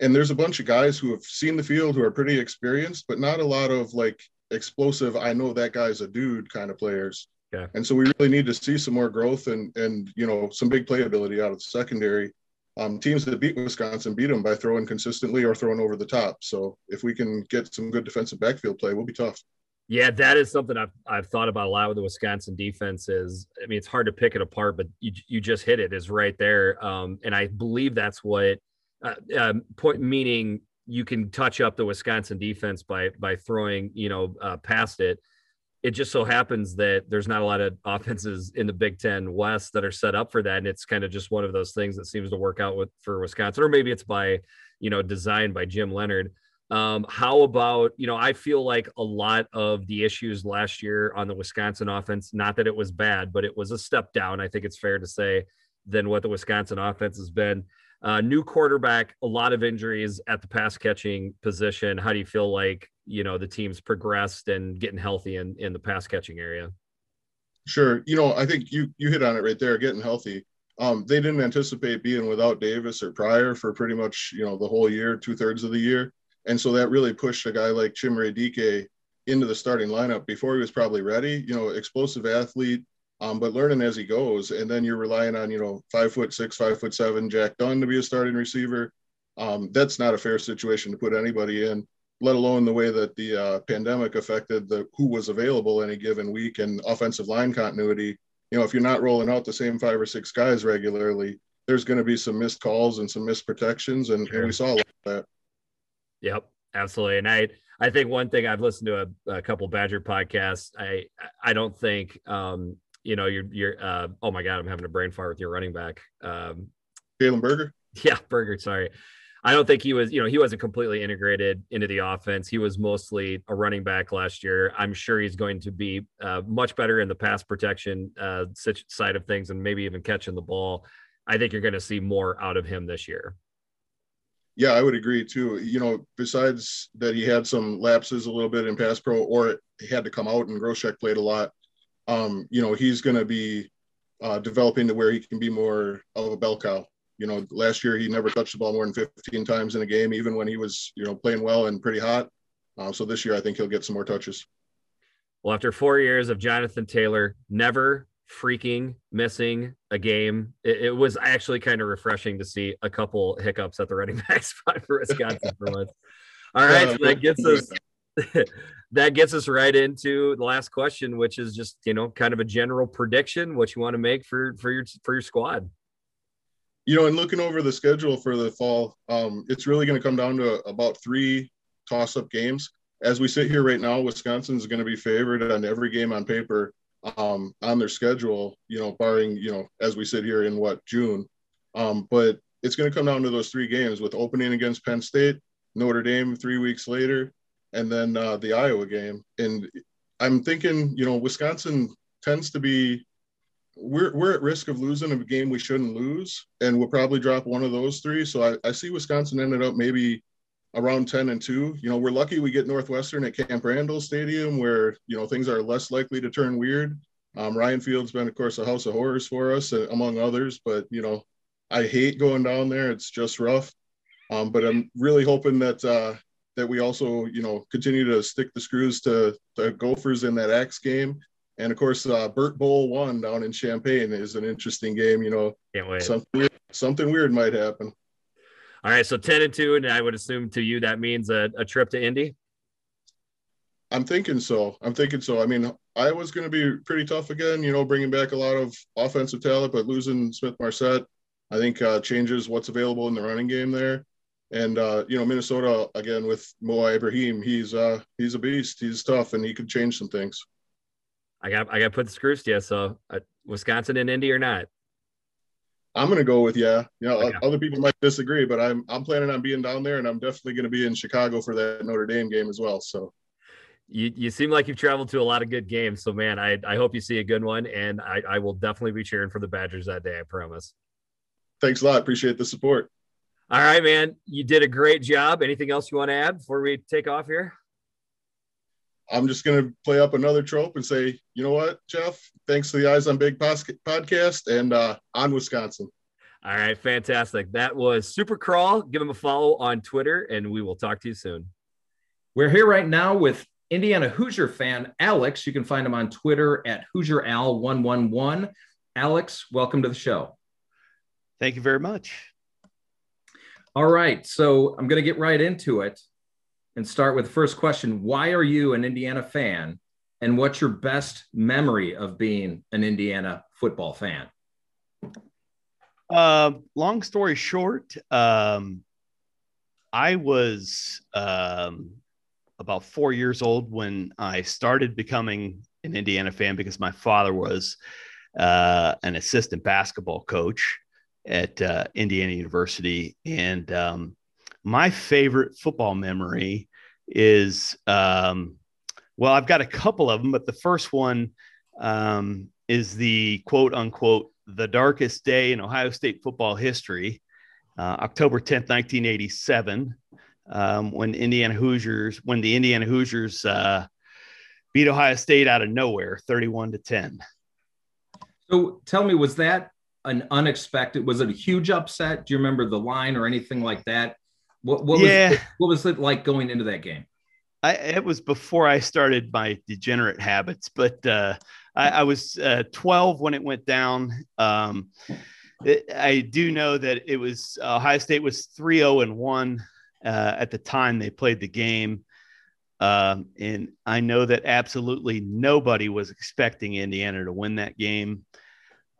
and there's a bunch of guys who have seen the field who are pretty experienced, but not a lot of like explosive, I know that guy's a dude kind of players. Yeah. And so we really need to see some more growth and and you know some big playability out of the secondary um, teams that beat Wisconsin beat them by throwing consistently or throwing over the top. So if we can get some good defensive backfield play, we'll be tough. Yeah, that is something I've, I've thought about a lot with the Wisconsin defense. Is I mean, it's hard to pick it apart, but you you just hit it is right there, um, and I believe that's what uh, um, point meaning you can touch up the Wisconsin defense by by throwing you know uh, past it. it just so happens that there's not a lot of offenses in the Big Ten West that are set up for that, and it's kind of just one of those things that seems to work out with for Wisconsin, or maybe it's by you know designed by Jim Leonhard. Um, how about, you know, I feel like a lot of the issues last year on the Wisconsin offense, not that it was bad, but it was a step down, I think it's fair to say, than what the Wisconsin offense has been. Uh, new quarterback, a lot of injuries at the pass catching position. How do you feel like, you know, the team's progressed and getting healthy in, in the pass catching area? Sure. You know, I think you you hit on it right there, getting healthy. Um, they didn't anticipate being without Davis or Pryor for pretty much, you know, the whole year, two thirds of the year. And so that really pushed a guy like Chimere Dike into the starting lineup before he was probably ready. You know, explosive athlete, um, but learning as he goes. And then you're relying on, you know, five foot six, five foot seven Jack Dunn to be a starting receiver. Um, that's not a fair situation to put anybody in, let alone the way that the uh, pandemic affected the who was available any given week and offensive line continuity. You know, if you're not rolling out the same five or six guys regularly, there's going to be some missed calls and some missed protections, and, and we saw a lot of that. Yep, absolutely. And I I think one thing I've listened to a, a couple Badger podcasts. I I don't think um you know you're you're uh oh my god I'm having a brain fart with your running back um Jalen Berger. Yeah, Berger. Sorry. I don't think he was, you know, he wasn't completely integrated into the offense. He was mostly a running back last year. I'm sure he's going to be uh, much better in the pass protection uh, side of things and maybe even catching the ball. I think you're going to see more out of him this year. Yeah, I would agree too. You know, besides that, he had some lapses a little bit in pass pro, or he had to come out and Groshek played a lot. Um, you know, he's going to be uh, developing to where he can be more of a bell cow. You know, last year he never touched the ball more than 15 times in a game, even when he was, you know, playing well and pretty hot. Uh, so this year, I think he'll get some more touches. Well, after four years of Jonathan Taylor, never freaking missing a game. It, it was actually kind of refreshing to see a couple hiccups at the running back spot for Wisconsin for once. All right, so that gets us that gets us right into the last question, which is just you know kind of a general prediction what you want to make for for your for your squad. You know, and looking over the schedule for the fall, um, it's really going to come down to about three toss-up games. As we sit here right now, Wisconsin is going to be favored on every game on paper um, on their schedule, you know, barring, you know, as we sit here in what, June. Um, but it's going to come down to those three games with opening against Penn State, Notre Dame three weeks later, and then uh, the Iowa game. And I'm thinking, you know, Wisconsin tends to be, we're, we're at risk of losing a game we shouldn't lose, and we'll probably drop one of those three. So I, I see Wisconsin ended up maybe around 10 and 2 you know we're lucky we get northwestern at camp randall stadium where you know things are less likely to turn weird um, ryan field's been of course a house of horrors for us uh, among others but you know i hate going down there it's just rough um, but i'm really hoping that uh, that we also you know continue to stick the screws to the gophers in that axe game and of course uh, burt bowl one down in champaign is an interesting game you know Can't wait. something, something weird might happen all right, so ten and two, and I would assume to you that means a, a trip to Indy. I'm thinking so. I'm thinking so. I mean, Iowa's going to be pretty tough again. You know, bringing back a lot of offensive talent, but losing Smith-Marsette, I think uh, changes what's available in the running game there. And uh, you know, Minnesota again with Mo Ibrahim, he's uh, he's a beast. He's tough, and he could change some things. I got I got to put the screws to you. So, uh, Wisconsin and Indy or not? I'm going to go with yeah. You know, okay. other people might disagree, but I'm I'm planning on being down there, and I'm definitely going to be in Chicago for that Notre Dame game as well. So, you you seem like you've traveled to a lot of good games. So, man, I I hope you see a good one, and I I will definitely be cheering for the Badgers that day. I promise. Thanks a lot. Appreciate the support. All right, man. You did a great job. Anything else you want to add before we take off here? I'm just going to play up another trope and say, you know what, Jeff? Thanks to the Eyes on Big podcast and uh, on Wisconsin. All right, fantastic. That was Super Crawl. Give him a follow on Twitter, and we will talk to you soon. We're here right now with Indiana Hoosier fan Alex. You can find him on Twitter at HoosierAl111. Alex, welcome to the show. Thank you very much. All right, so I'm going to get right into it and start with the first question Why are you an Indiana fan? And what's your best memory of being an Indiana football fan? Uh, long story short, um, I was um, about four years old when I started becoming an Indiana fan because my father was uh, an assistant basketball coach at uh, Indiana University. And um, my favorite football memory is um, well, I've got a couple of them, but the first one um, is the quote unquote the darkest day in Ohio State football history, uh, October 10th, 1987, um, when Indiana Hoosiers, when the Indiana Hoosiers uh, beat Ohio State out of nowhere, 31 to 10. So tell me, was that an unexpected? Was it a huge upset? Do you remember the line or anything like that? What, what yeah. was it, what was it like going into that game? I, it was before I started my degenerate habits, but uh, I, I, was uh, 12 when it went down. Um, it, I do know that it was Ohio State was 3 0 and 1 uh, at the time they played the game. Um, and I know that absolutely nobody was expecting Indiana to win that game.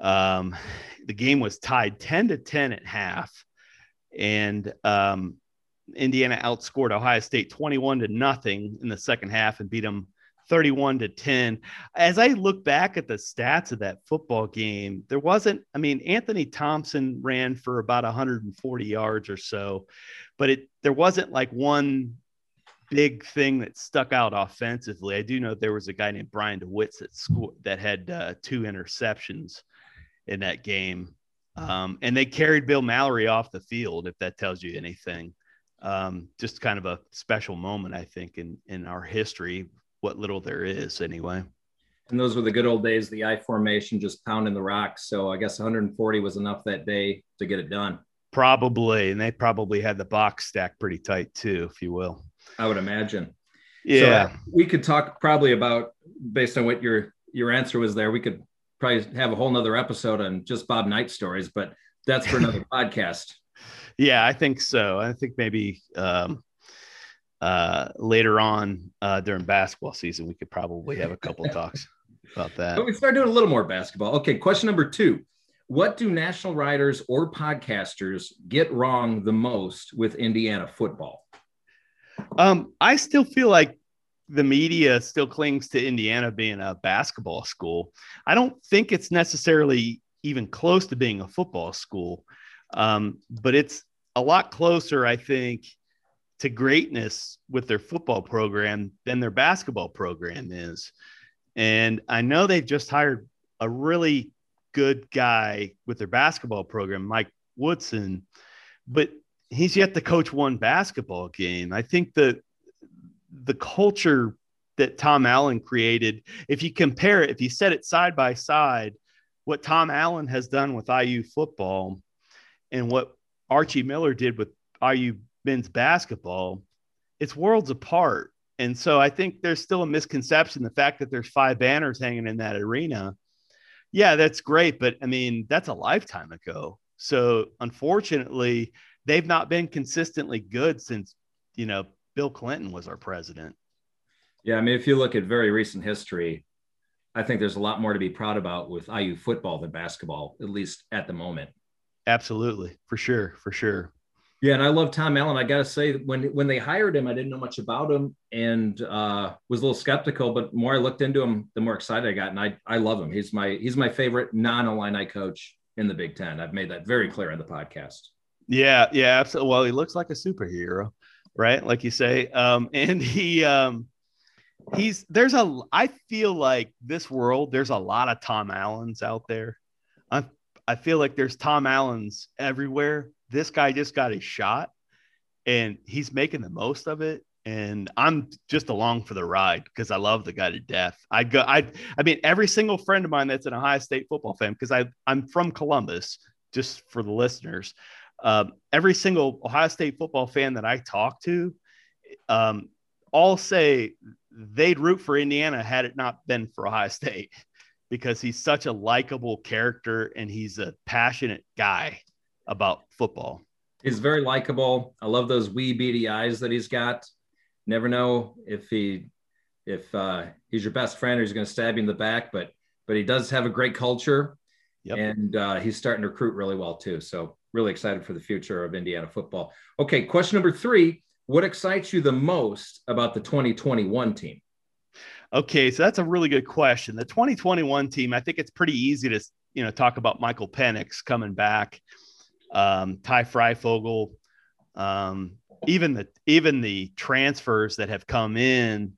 Um, the game was tied 10 to 10 at half. And um, Indiana outscored Ohio State 21 to nothing in the second half and beat them 31 to 10. As I look back at the stats of that football game, there wasn't, I mean, Anthony Thompson ran for about 140 yards or so, but it there wasn't like one big thing that stuck out offensively. I do know there was a guy named Brian DeWitt that scored that had uh, two interceptions in that game. Um, and they carried Bill Mallory off the field, if that tells you anything um, just kind of a special moment, I think, in in our history, what little there is, anyway. And those were the good old days, the I formation, just pounding the rocks. So I guess 140 was enough that day to get it done. Probably, and they probably had the box stacked pretty tight too, if you will. I would imagine. Yeah, so we could talk probably about based on what your your answer was there. We could probably have a whole nother episode on just Bob Knight stories, but that's for another podcast. Yeah, I think so. I think maybe um, uh, later on uh, during basketball season, we could probably have a couple talks about that. But we start doing a little more basketball. Okay, question number two. What do national writers or podcasters get wrong the most with Indiana football? Um, I still feel like the media still clings to Indiana being a basketball school. I don't think it's necessarily even close to being a football school. Um, but it's a lot closer, I think, to greatness with their football program than their basketball program is. And I know they've just hired a really good guy with their basketball program, Mike Woodson, but he's yet to coach one basketball game. I think the the culture that Tom Allen created, if you compare it, if you set it side by side, what Tom Allen has done with IU football and what Archie Miller did with IU men's basketball, it's worlds apart. And so I think there's still a misconception the fact that there's five banners hanging in that arena. Yeah, that's great, but I mean, that's a lifetime ago. So unfortunately, they've not been consistently good since, you know, Bill Clinton was our president. Yeah, I mean, if you look at very recent history, I think there's a lot more to be proud about with IU football than basketball, at least at the moment. Absolutely, for sure, for sure. Yeah, and I love Tom Allen. I got to say, when when they hired him, I didn't know much about him and uh, was a little skeptical. But more I looked into him, the more excited I got, and I I love him. He's my he's my favorite non-Illini coach in the Big Ten. I've made that very clear on the podcast. Yeah, yeah, absolutely. Well, he looks like a superhero, right? Like you say, um, and he um, he's there's a I feel like this world there's a lot of Tom Allens out there. I I feel like there's Tom Allens everywhere. This guy just got his shot and he's making the most of it. And I'm just along for the ride because I love the guy to death. I go, I, I mean, every single friend of mine that's an Ohio State football fan, because I, I'm from Columbus, just for the listeners. Um, every single Ohio State football fan that I talk to, um, all say they'd root for Indiana had it not been for Ohio State because he's such a likable character and he's a passionate guy about football. He's very likable. I love those wee beady eyes that he's got. Never know if he if uh, he's your best friend or he's going to stab you in the back, but but he does have a great culture, yep. and uh, he's starting to recruit really well too. So really excited for the future of Indiana football. Okay, question number three: What excites you the most about the 2021 team? Okay, so that's a really good question. The 2021 team, I think it's pretty easy to you know talk about Michael Penix coming back, um, Ty Fryfogle, um, even the even the transfers that have come in.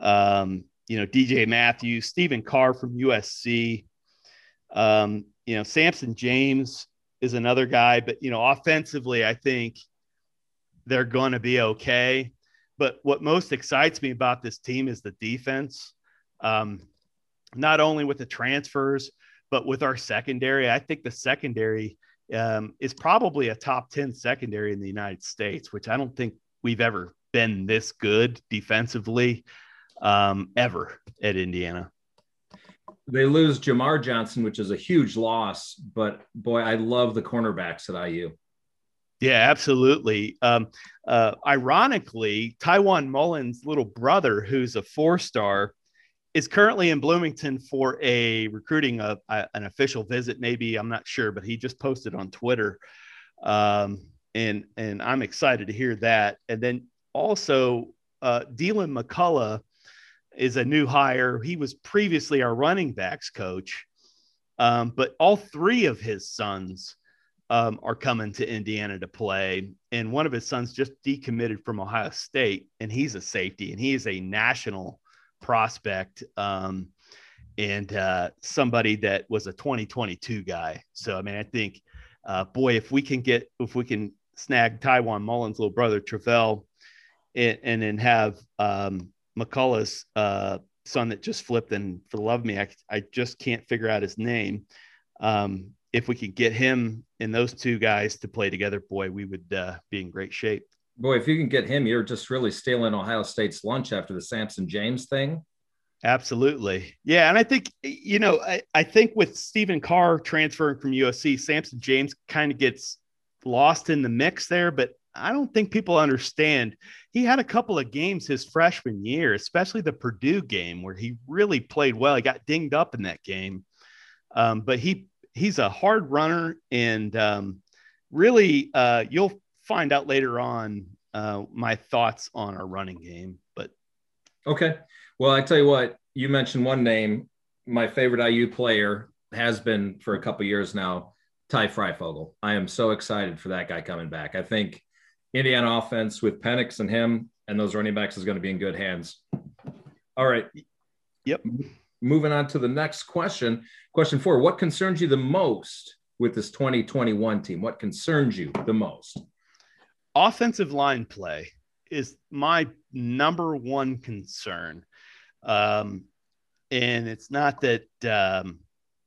Um, you know, DJ Matthews, Stephen Carr from USC. Um, you know, Samson James is another guy, but you know, offensively, I think they're going to be okay. But what most excites me about this team is the defense. Um, not only with the transfers, but with our secondary. I think the secondary um, is probably a top 10 secondary in the United States, which I don't think we've ever been this good defensively um, ever at Indiana. They lose Jamar Johnson, which is a huge loss, but boy, I love the cornerbacks at IU. Yeah, absolutely. Um, uh, ironically, Tiawan Mullen's little brother, who's a four star, is currently in Bloomington for a recruiting a, a, an official visit. Maybe I'm not sure, but he just posted on Twitter, um, and and I'm excited to hear that. And then also, uh, Deland McCullough is a new hire. He was previously our running backs coach, um, but all three of his sons um, are coming to Indiana to play. And one of his sons just decommitted from Ohio State, and he's a safety, and he is a national prospect um, and uh, somebody that was a 2022 guy. So, I mean, I think, uh, boy, if we can get, if we can snag Tiawan Mullen's little brother, Trevell, and, and then have um, McCullough's uh, son that just flipped, and for the love of me, I, I just can't figure out his name. Um, if we could get him and those two guys to play together, boy, we would uh, be in great shape. Boy, if you can get him, you're just really stealing Ohio State's lunch after the Samson James thing. Absolutely. Yeah. And I think, you know, I, I think with Stephen Carr transferring from USC, Samson James kind of gets lost in the mix there, but I don't think people understand. He had a couple of games his freshman year, especially the Purdue game where he really played well. He got dinged up in that game. Um, but he he's a hard runner, and um, really, uh, you'll find out later on uh, my thoughts on our running game. But okay, well, I tell you what, you mentioned one name. My favorite IU player has been for a couple years now, Ty Fryfogle. I am so excited for that guy coming back. I think Indiana offense with Penix and him and those running backs is going to be in good hands. All right. Yep moving on to the next question. Question four What concerns you the most with this 2021 team? What concerns you the most? Offensive line play is my number one concern. Um, and it's not that um,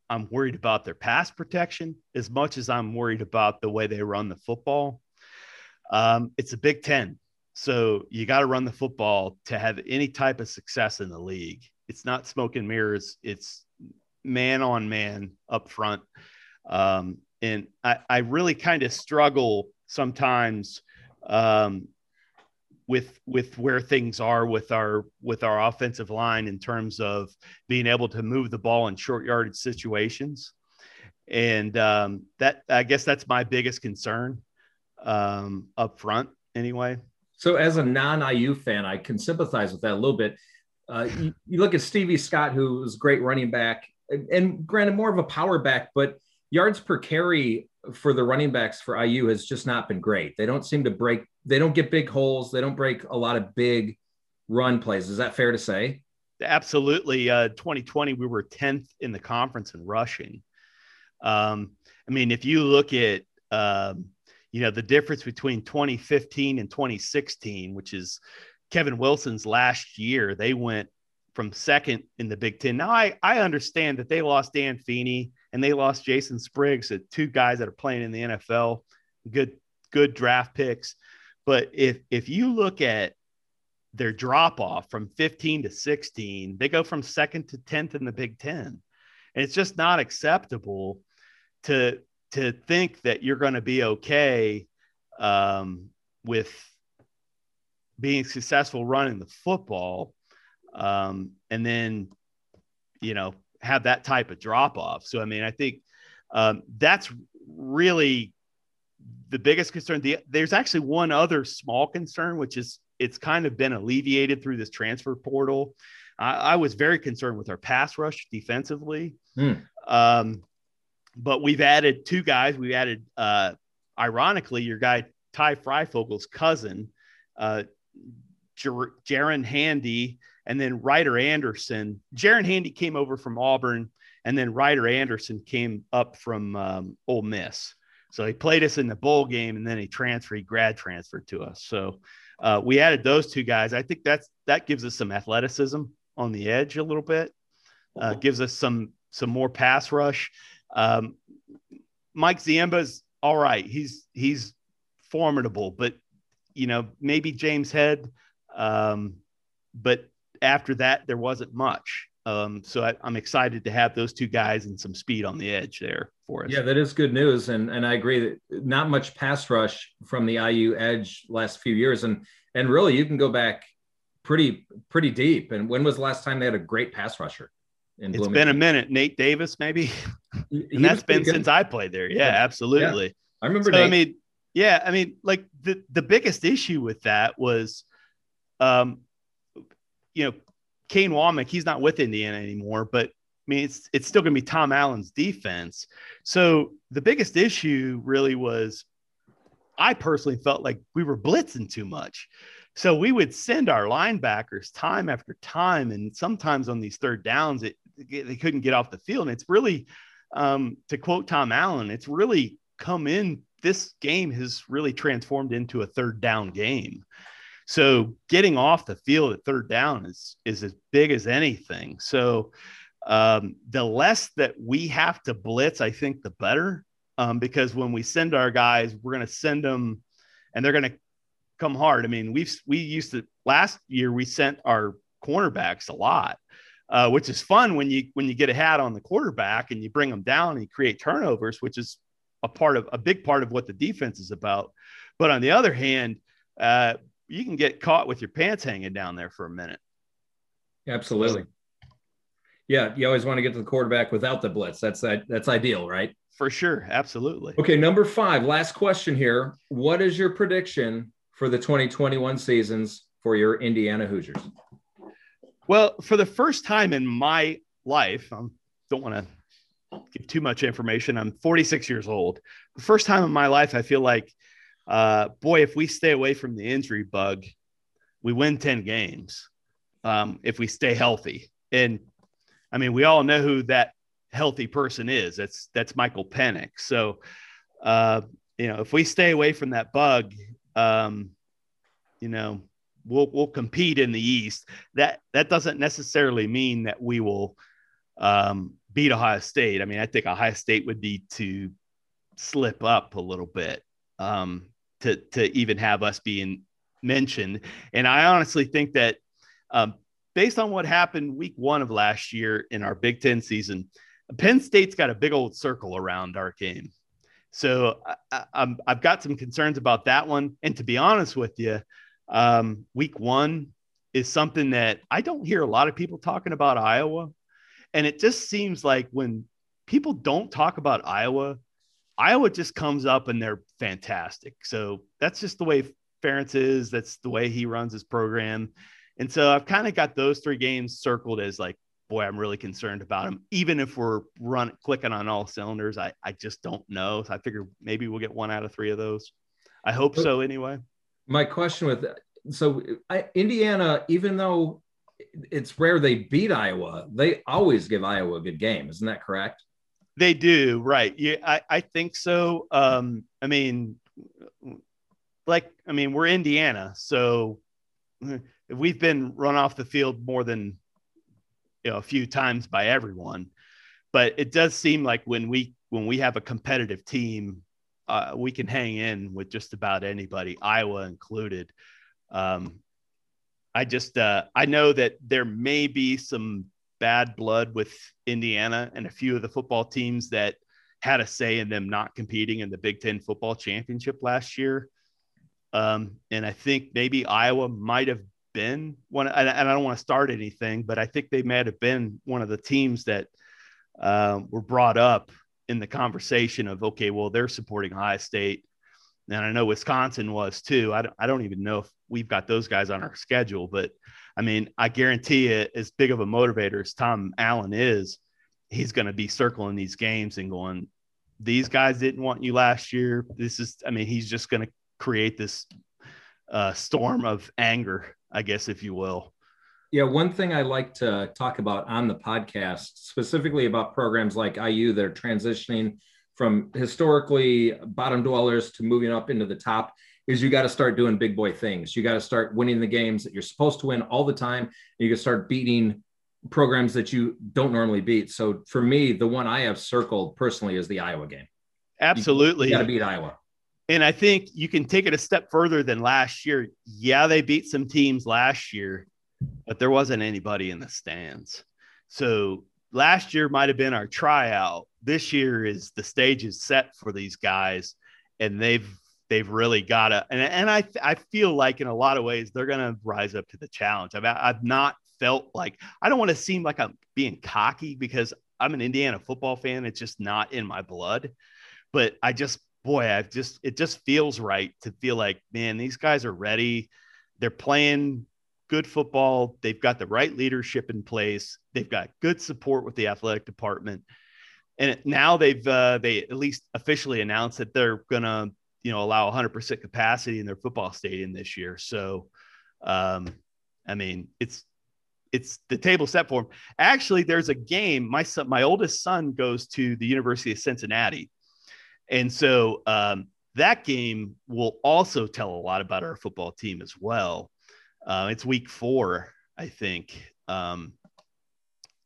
I'm worried about their pass protection as much as I'm worried about the way they run the football. Um, it's a Big Ten. So you got to run the football to have any type of success in the league. It's not smoke and mirrors. It's man on man up front. Um, and I, I really kind of struggle sometimes um, with with where things are with our with our offensive line in terms of being able to move the ball in short yardage situations. And um, that I guess that's my biggest concern um, up front anyway. So as a non-IU fan, I can sympathize with that a little bit. Uh, you, you, look at Stevie Scott, who was a great running back, and, and, granted more of a power back, but yards per carry for the running backs for IU has just not been great. They don't seem to break. They don't get big holes. They don't break a lot of big run plays. Is that fair to say? Absolutely. Uh, 2020, we were 10th in the conference in rushing. Um, I mean, if you look at um, you know the difference between 2015 and 2016, which is Kevin Wilson's last year, they went from second in the Big Ten. Now, I, I understand that they lost Dan Feeney and they lost Jason Spriggs, two guys that are playing in the NFL, good good draft picks. But if if you look at their drop off from 15 to 16, they go from second to 10th in the Big Ten. And it's just not acceptable to to think that you're going to be okay um, with being successful running the football um, and then you know have that type of drop off so i mean i think um, that's really the biggest concern the, there's actually one other small concern which is it's kind of been alleviated through this transfer portal I, I was very concerned with our pass rush defensively. Hmm. Um, but we've added two guys. We added, uh, ironically, your guy Ty Fryfogle's cousin, uh, Jer- Jaren Handy, and then Ryder Anderson. Jaren Handy came over from Auburn, and then Ryder Anderson came up from um, Ole Miss. So he played us in the bowl game, and then he transferred, he grad transferred to us. So uh, we added those two guys. I think that's that gives us some athleticism on the edge a little bit. Uh, gives us some some more pass rush. Um, Mike Ziemba's all right. He's he's formidable, but you know maybe James Head. Um, but after that, there wasn't much. Um, so I, am excited to have those two guys and some speed on the edge there for us. Yeah, that is good news, and and I agree that not much pass rush from the IU edge last few years, and and really you can go back pretty pretty deep. And when was the last time they had a great pass rusher? In it's been a minute. Nate Davis, maybe, and that's been since I played there. Yeah, absolutely. Yeah. I remember. So, I mean, yeah, I mean, like the the biggest issue with that was, um, you know, Kane Wommack, he's not with Indiana anymore, but I mean, it's it's still going to be Tom Allen's defense. So the biggest issue really was, I personally felt like we were blitzing too much. So we would send our linebackers time after time, and sometimes on these third downs, it they couldn't get off the field. And it's really, um, to quote Tom Allen, it's really come in. This game has really transformed into a third down game. So getting off the field at third down is is as big as anything. So um, the less that we have to blitz, I think, the better. Um, because when we send our guys, we're going to send them, and they're going to come hard. I mean, we've we used to last year we sent our cornerbacks a lot, uh, which is fun when you when you get a hat on the quarterback and you bring them down and you create turnovers, which is a part of a big part of what the defense is about. But on the other hand, uh, you can get caught with your pants hanging down there for a minute. Absolutely. Yeah, you always want to get to the quarterback without the blitz. That's that's ideal, right? For sure, absolutely. Okay, number 5, last question here. What is your prediction for the 2021 seasons for your Indiana Hoosiers? Well, for the first time in my life, I don't want to give too much information. I'm 46 years old. The first time in my life I feel like uh, boy, if we stay away from the injury bug, we win 10 games um, if we stay healthy. And I mean, we all know who that healthy person is. That's that's Michael Penix. So, uh, you know, if we stay away from that bug, um, you know, we'll we'll compete in the East. That that doesn't necessarily mean that we will um, beat Ohio State. I mean, I think Ohio State would need to slip up a little bit. Um, to to even have us being mentioned. And I honestly think that um, based on what happened week one of last year in our Big Ten season, Penn State's got a big old circle around our game. So I, am I've got some concerns about that one. And to be honest with you, um, week one is something that I don't hear a lot of people talking about Iowa. And it just seems like when people don't talk about Iowa, Iowa just comes up and they're fantastic. So that's just the way Ferentz is. That's the way he runs his program. And so I've kind of got those three games circled as like, boy, I'm really concerned about them. Even if we're run clicking on all cylinders, I, I just don't know. So I figure maybe we'll get one out of three of those. I hope so anyway. My question with so I, Indiana, even though it's rare they beat Iowa, they always give Iowa a good game. Isn't that correct? They do, right? Yeah, I, I think so. Um, I mean, like, I mean, we're Indiana, so we've been run off the field more than you know a few times by everyone. But it does seem like when we when we have a competitive team, uh, we can hang in with just about anybody, Iowa included. Um, I just uh, I know that there may be some bad blood with Indiana and a few of the football teams that had a say in them not competing in the Big Ten football championship last year. Um, and I think maybe Iowa might have been one, and I don't want to start anything, but I think they might have been one of the teams that um, were brought up in the conversation of, okay, well, they're supporting Ohio State. and I know Wisconsin was too. I don't, I don't even know if we've got those guys on our schedule, but I mean, I guarantee it, as big of a motivator as Tom Allen is, he's going to be circling these games and going, these guys didn't want you last year. This is, I mean, he's just going to create this uh, storm of anger, I guess, if you will. Yeah, one thing I like to talk about on the podcast, specifically about programs like IU that are transitioning from historically bottom dwellers to moving up into the top, is you got to start doing big boy things. You got to start winning the games that you're supposed to win all the time. And you can start beating programs that you don't normally beat. So for me, the one I have circled personally is the Iowa game. Absolutely. You got to beat Iowa. And I think you can take it a step further than last year. Yeah, they beat some teams last year, but there wasn't anybody in the stands. So last year might have been our tryout. This year is the stage is set for these guys, and they've they've really got to. And, and I I feel like in a lot of ways they're to rise up to the challenge. I've I've not felt like I don't want to seem like I'm being cocky because I'm an Indiana football fan. It's just not in my blood. But I just, boy, I've just, it just feels right to feel like, man, these guys are ready. They're playing good football. They've got the right leadership in place. They've got good support with the athletic department. And now they've, uh, they at least officially announced that they're going to, you know, allow 100% capacity in their football stadium this year. So, um, I mean, it's it's the table set for him. Actually, there's a game. My son, my oldest son, goes to the University of Cincinnati, and so um, that game will also tell a lot about our football team as well. Uh, it's week four, I think, um,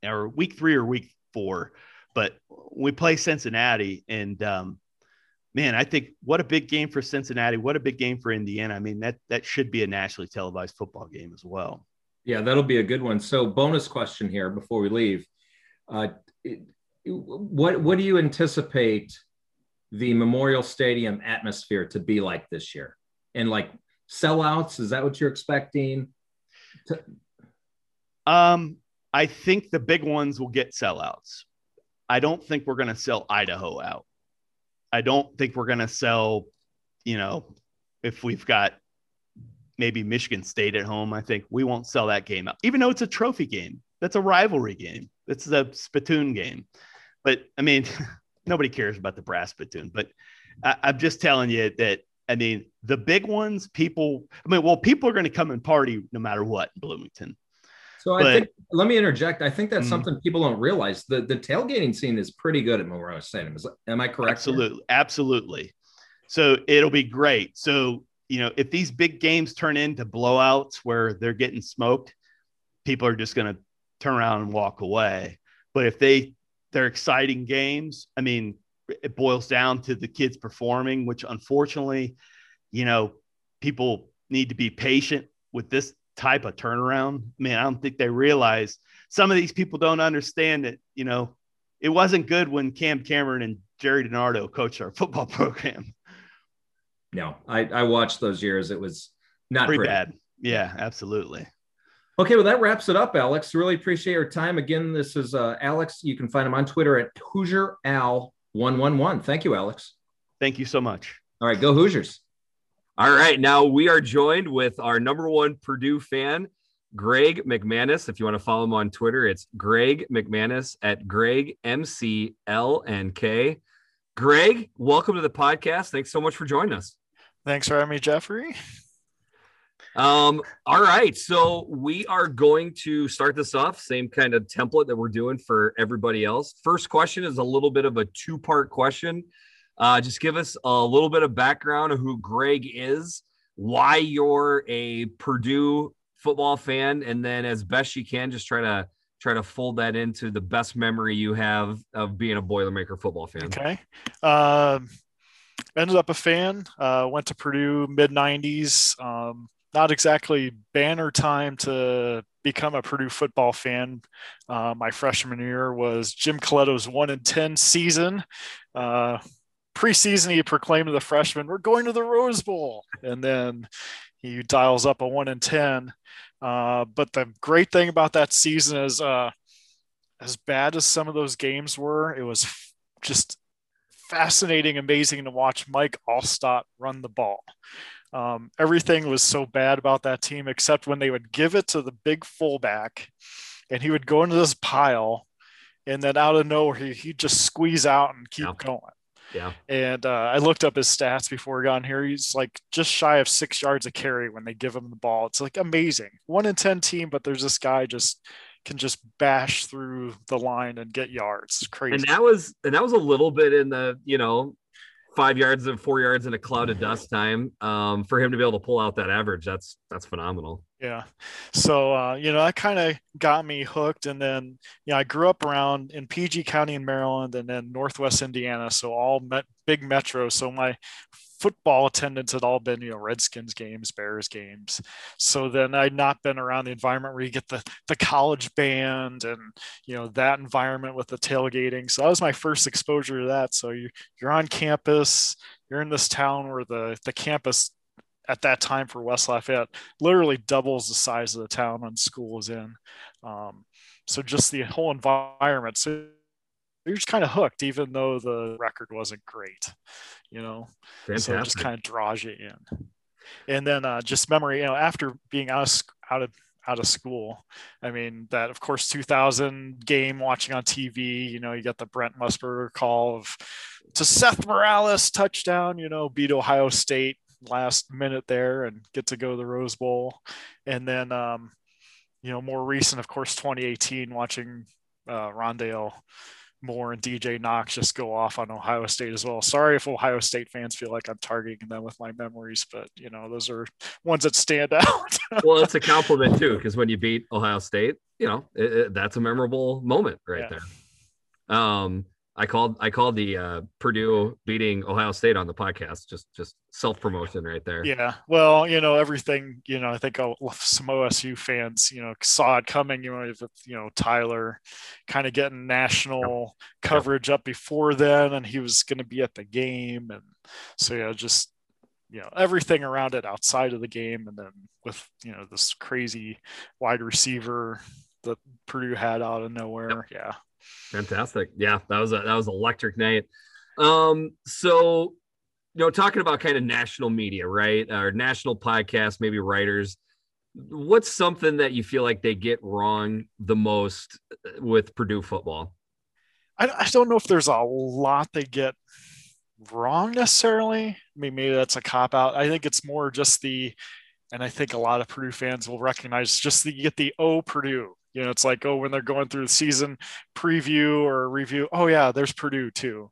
or week three or week four, but we play Cincinnati, and um, man, I think what a big game for Cincinnati. What a big game for Indiana. I mean, that that should be a nationally televised football game as well. Yeah, that'll be a good one. So, bonus question here before we leave: uh, what what do you anticipate the Memorial Stadium atmosphere to be like this year? And like sellouts, is that what you're expecting? To- um, I think the big ones will get sellouts. I don't think we're going to sell Idaho out. I don't think we're going to sell, you know, if we've got maybe Michigan State at home. I think we won't sell that game out, even though it's a trophy game. That's a rivalry game. It's the spittoon game. But I mean, nobody cares about the brass spittoon. But I, I'm just telling you that I mean, the big ones, people, I mean, well, people are going to come and party no matter what in Bloomington. So I think, let me interject. I think that's mm, something people don't realize. The the tailgating scene is pretty good at Memorial Stadium. Is, am I correct? Absolutely. Here? Absolutely. So it'll be great. So you know, if these big games turn into blowouts where they're getting smoked, people are just going to turn around and walk away. But if they they're exciting games, I mean, it boils down to the kids performing, which unfortunately, you know, people need to be patient with this type of turnaround. I mean, I don't think they realize some of these people don't understand that, you know, it wasn't good when Cam Cameron and Gerry DiNardo coached our football program no, I, I watched those years. It was not pretty, pretty bad. Yeah, absolutely. Okay, well, that wraps it up, Alex. Really appreciate your time. Again, this is uh, Alex. You can find him on Twitter at Hoosier Al111. Thank you, Alex. Thank you so much. All right, go Hoosiers. All right, now we are joined with our number one Purdue fan, Greg McManus. If you want to follow him on Twitter, it's Greg McManus at Greg MCLNK. Greg, welcome to the podcast. Thanks so much for joining us. Thanks for having me, Jeffrey. Um, all right. So we are going to start this off, same kind of template that we're doing for everybody else. First question is a little bit of a two part question. Uh, just give us a little bit of background of who Greg is, why you're a Purdue football fan, and then as best you can, just try to try to fold that into the best memory you have of being a Boilermaker football fan. Okay. Um, ended up a fan. Uh, went to Purdue mid '90s. Um, not exactly banner time to become a Purdue football fan. Uh, my freshman year was Jim Colletto's one in ten season. Uh, preseason, he proclaimed to the freshmen, "We're going to the Rose Bowl," and then he dials up a one in ten. Uh, but the great thing about that season is, uh, as bad as some of those games were, it was f- just fascinating, amazing to watch Mike Alstott run the ball. Um, everything was so bad about that team, except when they would give it to the big fullback, and he would go into this pile, and then out of nowhere he he'd just squeeze out and keep Yeah. going. Yeah. And uh, I looked up his stats before we got here. He's like just shy of six yards a carry when they give him the ball. It's like amazing. One in 10 team, but there's this guy just can just bash through the line and get yards. It's crazy. And that was and that was a little bit in the, you know, five yards and four yards in a cloud of dust time. Um, for him to be able to pull out that average, that's that's phenomenal. Yeah. So, uh, you know, that kind of got me hooked. And then, know, I grew up around in PG County in Maryland and then Northwest Indiana. So, all met, big metros. So, my football attendance had all been, you know, Redskins games, Bears games. So, then I'd not been around the environment where you get the, the college band and, you know, that environment with the tailgating. So, that was my first exposure to that. So, you, you're on campus, you're in this town where the, the campus at that time for West Lafayette literally doubles the size of the town when school is in. Um, so just the whole environment. So you're just kind of hooked, even though the record wasn't great, you know. So it just kind of draws you in. And then uh, just memory, you know, after being out of out of out of school, I mean that of course 2000 game watching on TV. You know, you got the Brent Musburger call of to Seth Morales touchdown. You know, beat Ohio State last minute there and get to go to the Rose Bowl. And then, um, you know, more recent, of course, 2018, watching uh, Rondale Moore and DJ Knox just go off on Ohio State as well. Sorry if Ohio State fans feel like I'm targeting them with my memories, but you know, those are ones that stand out. well, it's a compliment too, because when you beat Ohio State, you know it, it- that's a memorable moment right Yeah. there. Um, I called I called the uh, Purdue beating Ohio State on the podcast. Just just self promotion right there. Yeah, well, you know everything. You know, I think some OSU fans, you know, saw it coming. You know, with you know Tyler, kind of getting national coverage up before then, and he was going to be at the game, and so yeah, just you know everything around it outside of the game, and then with you know this crazy wide receiver that Purdue had out of nowhere. Yeah, Fantastic. Yeah, that was a that was electric night. Um, so you know, talking about kind of national media, right? Or national podcasts, maybe writers. What's something that you feel like they get wrong the most with Purdue football? I, I don't know if there's a lot they get wrong necessarily. I mean, maybe that's a cop out. I think it's more just the, and I think a lot of Purdue fans will recognize just the you get the oh Purdue. You know, it's like oh when they're going through the season preview or review. Oh yeah, there's Purdue too,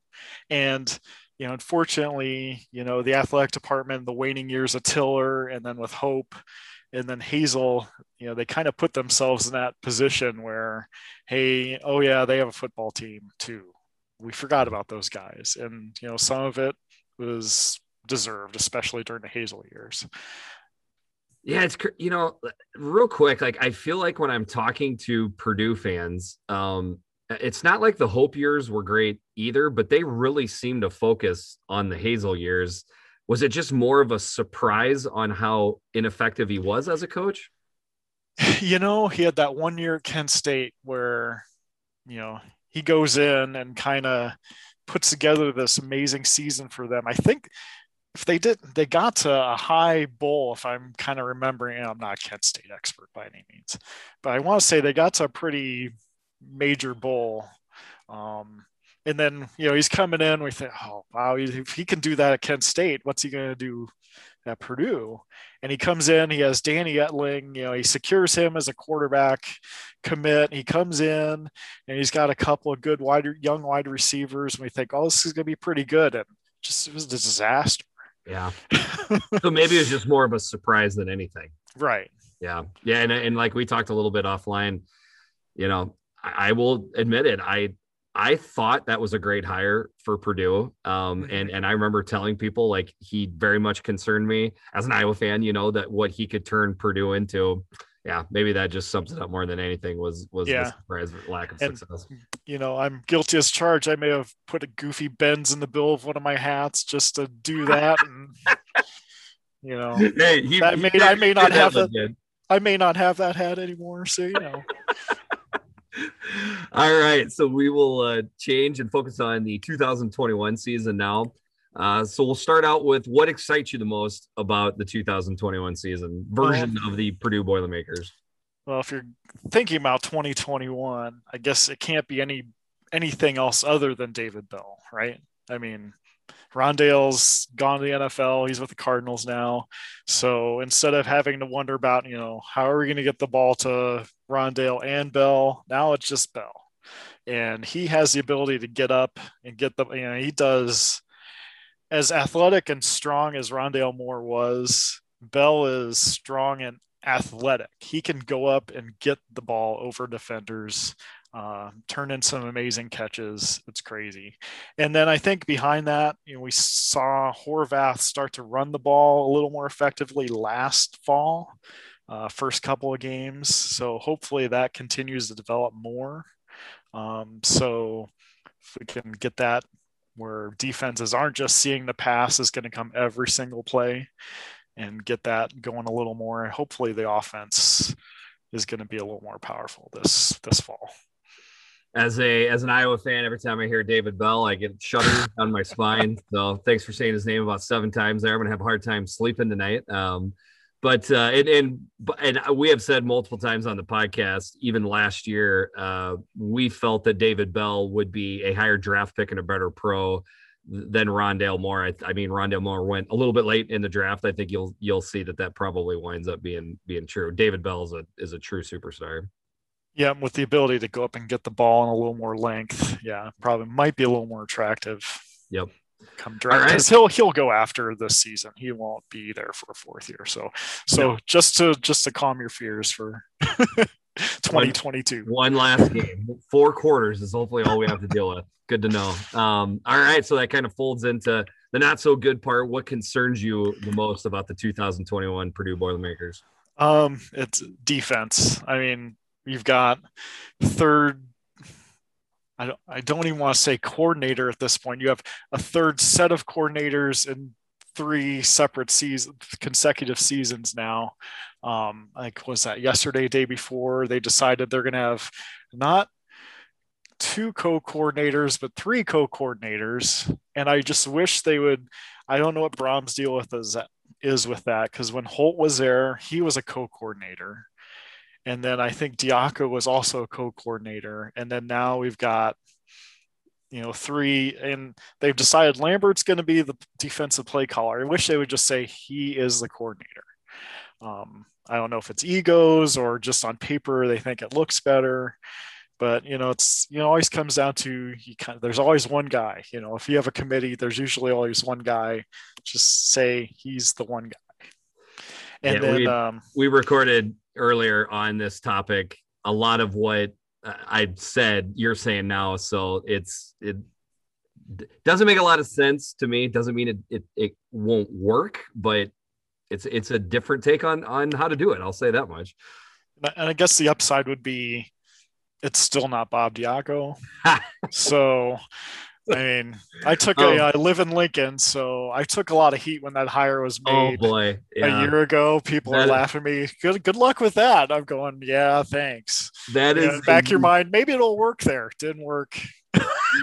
and you know, unfortunately, you know, the athletic department, the waning years of Tiller, and then with Hope, and then Hazell, you know, they kind of put themselves in that position where, hey, oh yeah, they have a football team too. We forgot about those guys, and you know, some of it was deserved, especially during the Hazell years. Yeah, it's you know, real quick, like I feel like when I'm talking to Purdue fans, um, it's not like the Hope years were great either, but they really seem to focus on the Hazell years. Was it just more of a surprise on how ineffective he was as a coach? you know, he had that one year at Kent State where, you know, he goes in and kind of puts together this amazing season for them. I think if they did, they got to a high bowl, if I'm kind of remembering, I'm not a Kent State expert by any means, but I want to say they got to a pretty major bowl. Um, and then, you know, he's coming in, we think, oh, wow, if he can do that at Kent State, what's he going to do at Purdue? and he comes in. He has Danny Etling. You know, he secures him as a quarterback commit. He comes in, and he's got a couple of good wide young wide receivers. And we think, oh, this is going to be pretty good. And just it was a disaster. Yeah. so maybe it was just more of a surprise than anything. right. Yeah. Yeah. And, and like we talked a little bit offline, you know, I, I will admit it. I, I thought that was a great hire for Purdue. Um, and, and I remember telling people like he very much concerned me as an Iowa fan, you know, that what he could turn Purdue into. Yeah, maybe that just sums it up more than anything was was Yeah. the surprise lack of And- success. You know, I'm guilty as charged. I may have put a goofy Benz in the bill of one of my hats just to do that. And, you know, Hey, he, That he may- did- I may not have good. I may not have that hat anymore. So, you know, All right, so we will uh, change and focus on the 2021 season now. Uh, so we'll start out with what excites you the most about the 2021 season version of the Purdue Boilermakers. Well, if you're thinking about 2021, I guess it can't be any anything else other than David Bell, right? I mean, Rondale's gone to the NFL. He's with the Cardinals now. So instead of having to wonder about, you know, how are we going to get the ball to Rondale and Bell, now it's just Bell. And he has the ability to get up and get the, you know, he does as athletic and strong as Rondale Moore was. Bell is strong and athletic. He can go up and get the ball over defenders uh, turn in some amazing catches. It's crazy. And then I think behind that, you know, we saw Horvath start to run the ball a little more effectively last fall, uh, first couple of games. So hopefully that continues to develop more. Um, so if we can get that where defenses aren't just seeing the pass is going to come every single play and get that going a little more. Hopefully the offense is going to be a little more powerful this this fall as a as an Iowa fan, every time I hear David Bell, I get shudders on my spine. So thanks for saying his name about seven times there. I'm gonna have a hard time sleeping tonight. Um, but uh, and, and and we have said multiple times on the podcast, even last year, uh, we felt that David Bell would be a higher draft pick and a better pro than Rondale Moore. I, I mean, Rondale Moore went a little bit late in the draft. I think you'll you'll see that that probably winds up being being true. David Bell is a is a true superstar. Yeah, with the ability to go up and get the ball in a little more length, yeah, probably might be a little more attractive. Yep. Come draft because right. he'll he'll go after this season. He won't be there for a fourth year. So so no. just to just to calm your fears for 2022. One, one last game, four quarters is hopefully all we have to deal with. Good to know. Um, all right, so that kind of folds into the not so good part. What concerns you the most about the 2021 Purdue Boilermakers? Um, it's defense. I mean, You've got third. I don't, I don't even want to say coordinator at this point. You have a third set of coordinators in three separate seasons, consecutive seasons now. Um, like was that yesterday, day before? They decided they're going to have not two co-coordinators, but three co-coordinators. And I just wish they would. I don't know what Brohm's deal with is is with that because when Holt was there, he was a co-coordinator. And then I think Diaco was also a co-coordinator. And then now we've got, you know, three, and they've decided Lambert's going to be the defensive play caller. I wish they would just say he is the coordinator. Um, I don't know if it's egos or just on paper they think it looks better, but you know, it's you know always comes down to you kind of, there's always one guy. You know, if you have a committee, there's usually always one guy. Just say he's the one guy. And yeah, then we, um, we recorded earlier on this topic, a lot of what uh, I said, you're saying now. So it's it doesn't make a lot of sense to me. It doesn't mean it, it it won't work, but it's it's a different take on on how to do it. I'll say that much. And I guess the upside would be it's still not Bob Diaco. so I mean, I took a. Um, I live in Lincoln, so I took a lot of heat when that hire was oh, made. Oh boy, yeah. a year ago, people that are laughing at me. Good, good luck with that. I'm going, yeah, thanks. That is back a, your mind. Maybe it'll work there. Didn't work.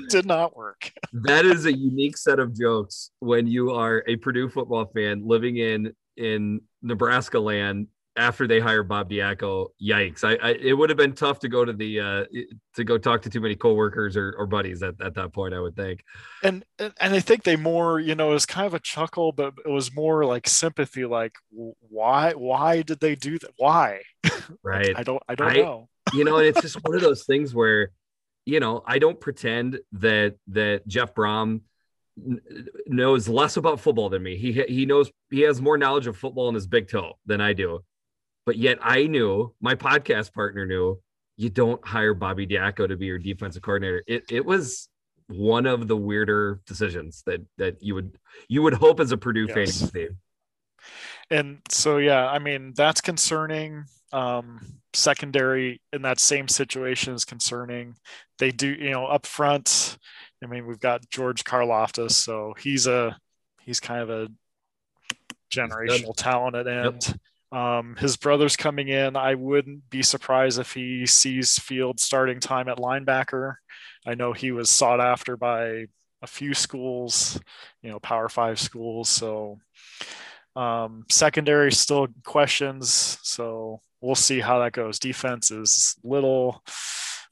Did not work. that is a unique set of jokes when you are a Purdue football fan living in in Nebraska land after they hired Bob Diaco, yikes! I, I, it would have been tough to go to the uh, to go talk to too many coworkers or, or buddies at, at that point. I would think. And and I think they more, you know, it was kind of a chuckle, but it was more like sympathy. Like, why why did they do that? Why? Right. I don't I don't I, know. you know, and it's just one of those things where, you know, I don't pretend that that Jeff Brohm knows less about football than me. He he knows he has more knowledge of football in his big toe than I do. But yet I knew my podcast partner knew you don't hire Bobby Diaco to be your defensive coordinator. It it was one of the weirder decisions that that you would you would hope as a Purdue yes. fan see. And so yeah, I mean that's concerning. Um, secondary in that same situation is concerning. They do, you know, up front. I mean, we've got George Karlaftis, so he's a he's kind of a generational talent at end. Yep. Um, his brother's coming in. I wouldn't be surprised if he sees Field starting time at linebacker. I know he was sought after by a few schools, you know, Power Five schools. So um, secondary still questions. So we'll see how that goes. Defense is little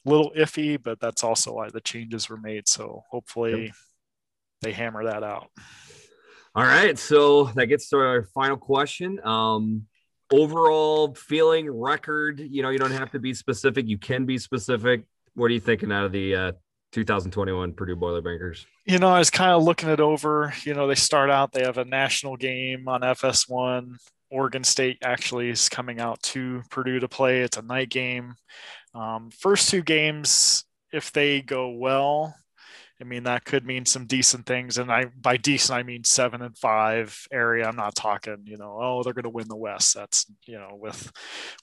little iffy, but that's also why the changes were made. So hopefully yep. they hammer that out. All right. So that gets to our final question. Um, overall feeling record, you know, you don't have to be specific. You can be specific. What are you thinking out of the uh, 2021 Purdue Boilermakers? You know, I was kind of looking it over. You know, they start out, they have a national game on FS1. Oregon State actually is coming out to Purdue to play. It's a night game. Um, first two games, if they go well, I mean that could mean some decent things, and I by decent I mean seven and five area. I'm not talking, you know, oh they're going to win the West. That's you know with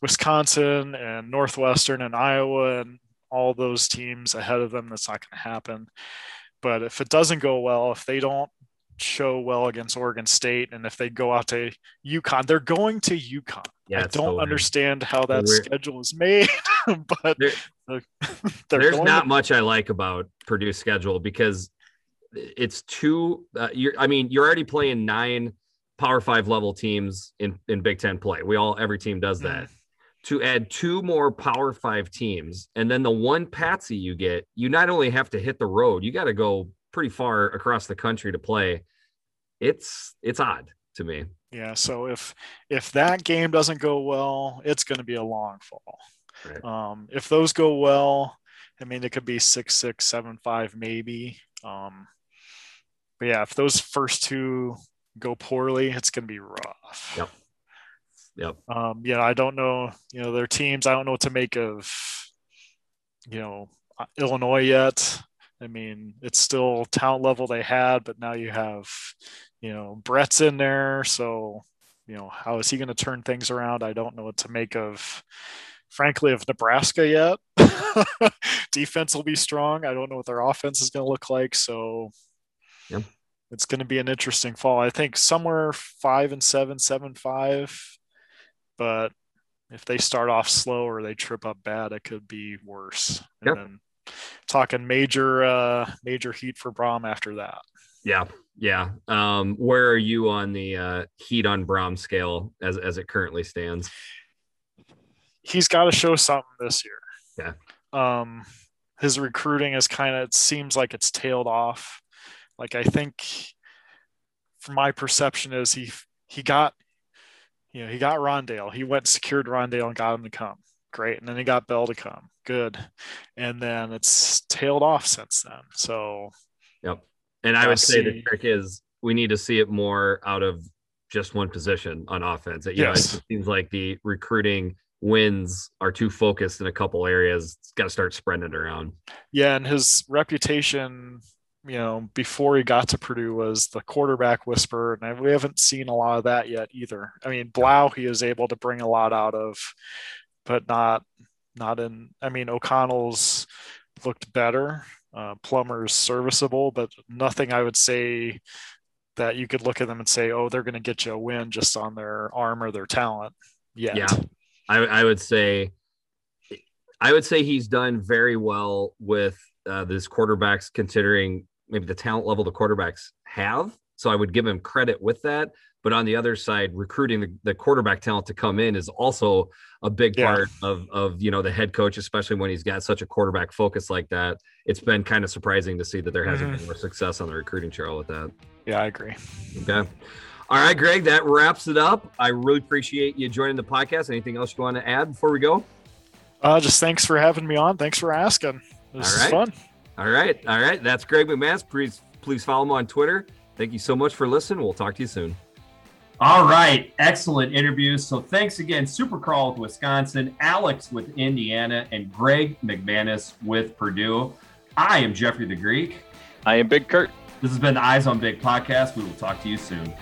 Wisconsin and Northwestern and Iowa and all those teams ahead of them. That's not going to happen. But if it doesn't go well, if they don't show well against Oregon State, and if they go out to UConn, they're going to UConn. Yeah, I don't so understand how that schedule is made, but there, there's not to- much I like about Purdue's schedule because it's too. Uh, you're, I mean, you're already playing nine Power Five level teams in in Big Ten play. We all every team does that. Mm. To add two more Power Five teams, and then the one patsy you get, you not only have to hit the road, you got to go pretty far across the country to play. It's it's odd to me. Yeah. So if if that game doesn't go well, it's going to be a long fall. Right. Um, if those go well, I mean, it could be six, six, seven, five, maybe. Um, but yeah, if those first two go poorly, it's going to be rough. Yep. Yep. Um, yeah, I don't know. You know, their teams. I don't know what to make of. You know, Illinois yet. I mean, it's still talent level they had, but now you have, you know, Bret's in there. So, you know, how is he going to turn things around? I don't know what to make of, frankly, of Nebraska yet. Defense will be strong. I don't know what their offense is going to look like. So, yeah. it's going to be an interesting fall. I think somewhere five and seven, seven, five. But if they start off slow or they trip up bad, it could be worse. Yep. And then talking major uh major heat for Brohm after that. Yeah, yeah. Um, where are you on the uh, heat on Brohm scale as as it currently stands? He's got to show something this year. Yeah. Um, his recruiting is kind of it seems like it's tailed off. Like I think, from my perception, is he he got, you know, he got Rondale. He went secured Rondale and got him to come great. And then he got Bell to come, good. And then it's tailed off since then. So, yep. And I would say the trick is we need to see it more out of just one position on offense. You yes. know, it seems like the recruiting wins are too focused in a couple areas. It's got to start spreading it around. Yeah, and his reputation, you know, before he got to Purdue was the quarterback whisperer, and we haven't seen a lot of that yet either. I mean, Blough, he is able to bring a lot out of, but not not in. I mean, O'Connell's looked better. Uh, Plummer's serviceable, but nothing I would say that you could look at them and say, oh, they're going to get you a win just on their arm or their talent. Yet. Yeah, I, I would say, I would say he's done very well with uh, this quarterbacks, considering maybe the talent level the quarterbacks have. So I would give him credit with that. But on the other side, recruiting the, the quarterback talent to come in is also a big yeah. part of, of, you know, the head coach, especially when he's got such a quarterback focus like that. It's been kind of surprising to see that there hasn't mm-hmm. been more success on the recruiting trail with that. Yeah, I agree. Okay. All right, Greg, that wraps it up. I really appreciate you joining the podcast. Anything else you want to add before we go? Uh, just thanks for having me on. Thanks for asking. This is fun. All right. All right. That's Greg McManus. Please, please follow him on Twitter. Thank you so much for listening. We'll talk to you soon. All right, excellent interview. So thanks again, Super Carl with Wisconsin, Alex with Indiana, and Greg McManus with Purdue. I am Jeffrey the Greek. I am Big Kurt. This has been the Eyes on Big podcast. We will talk to you soon.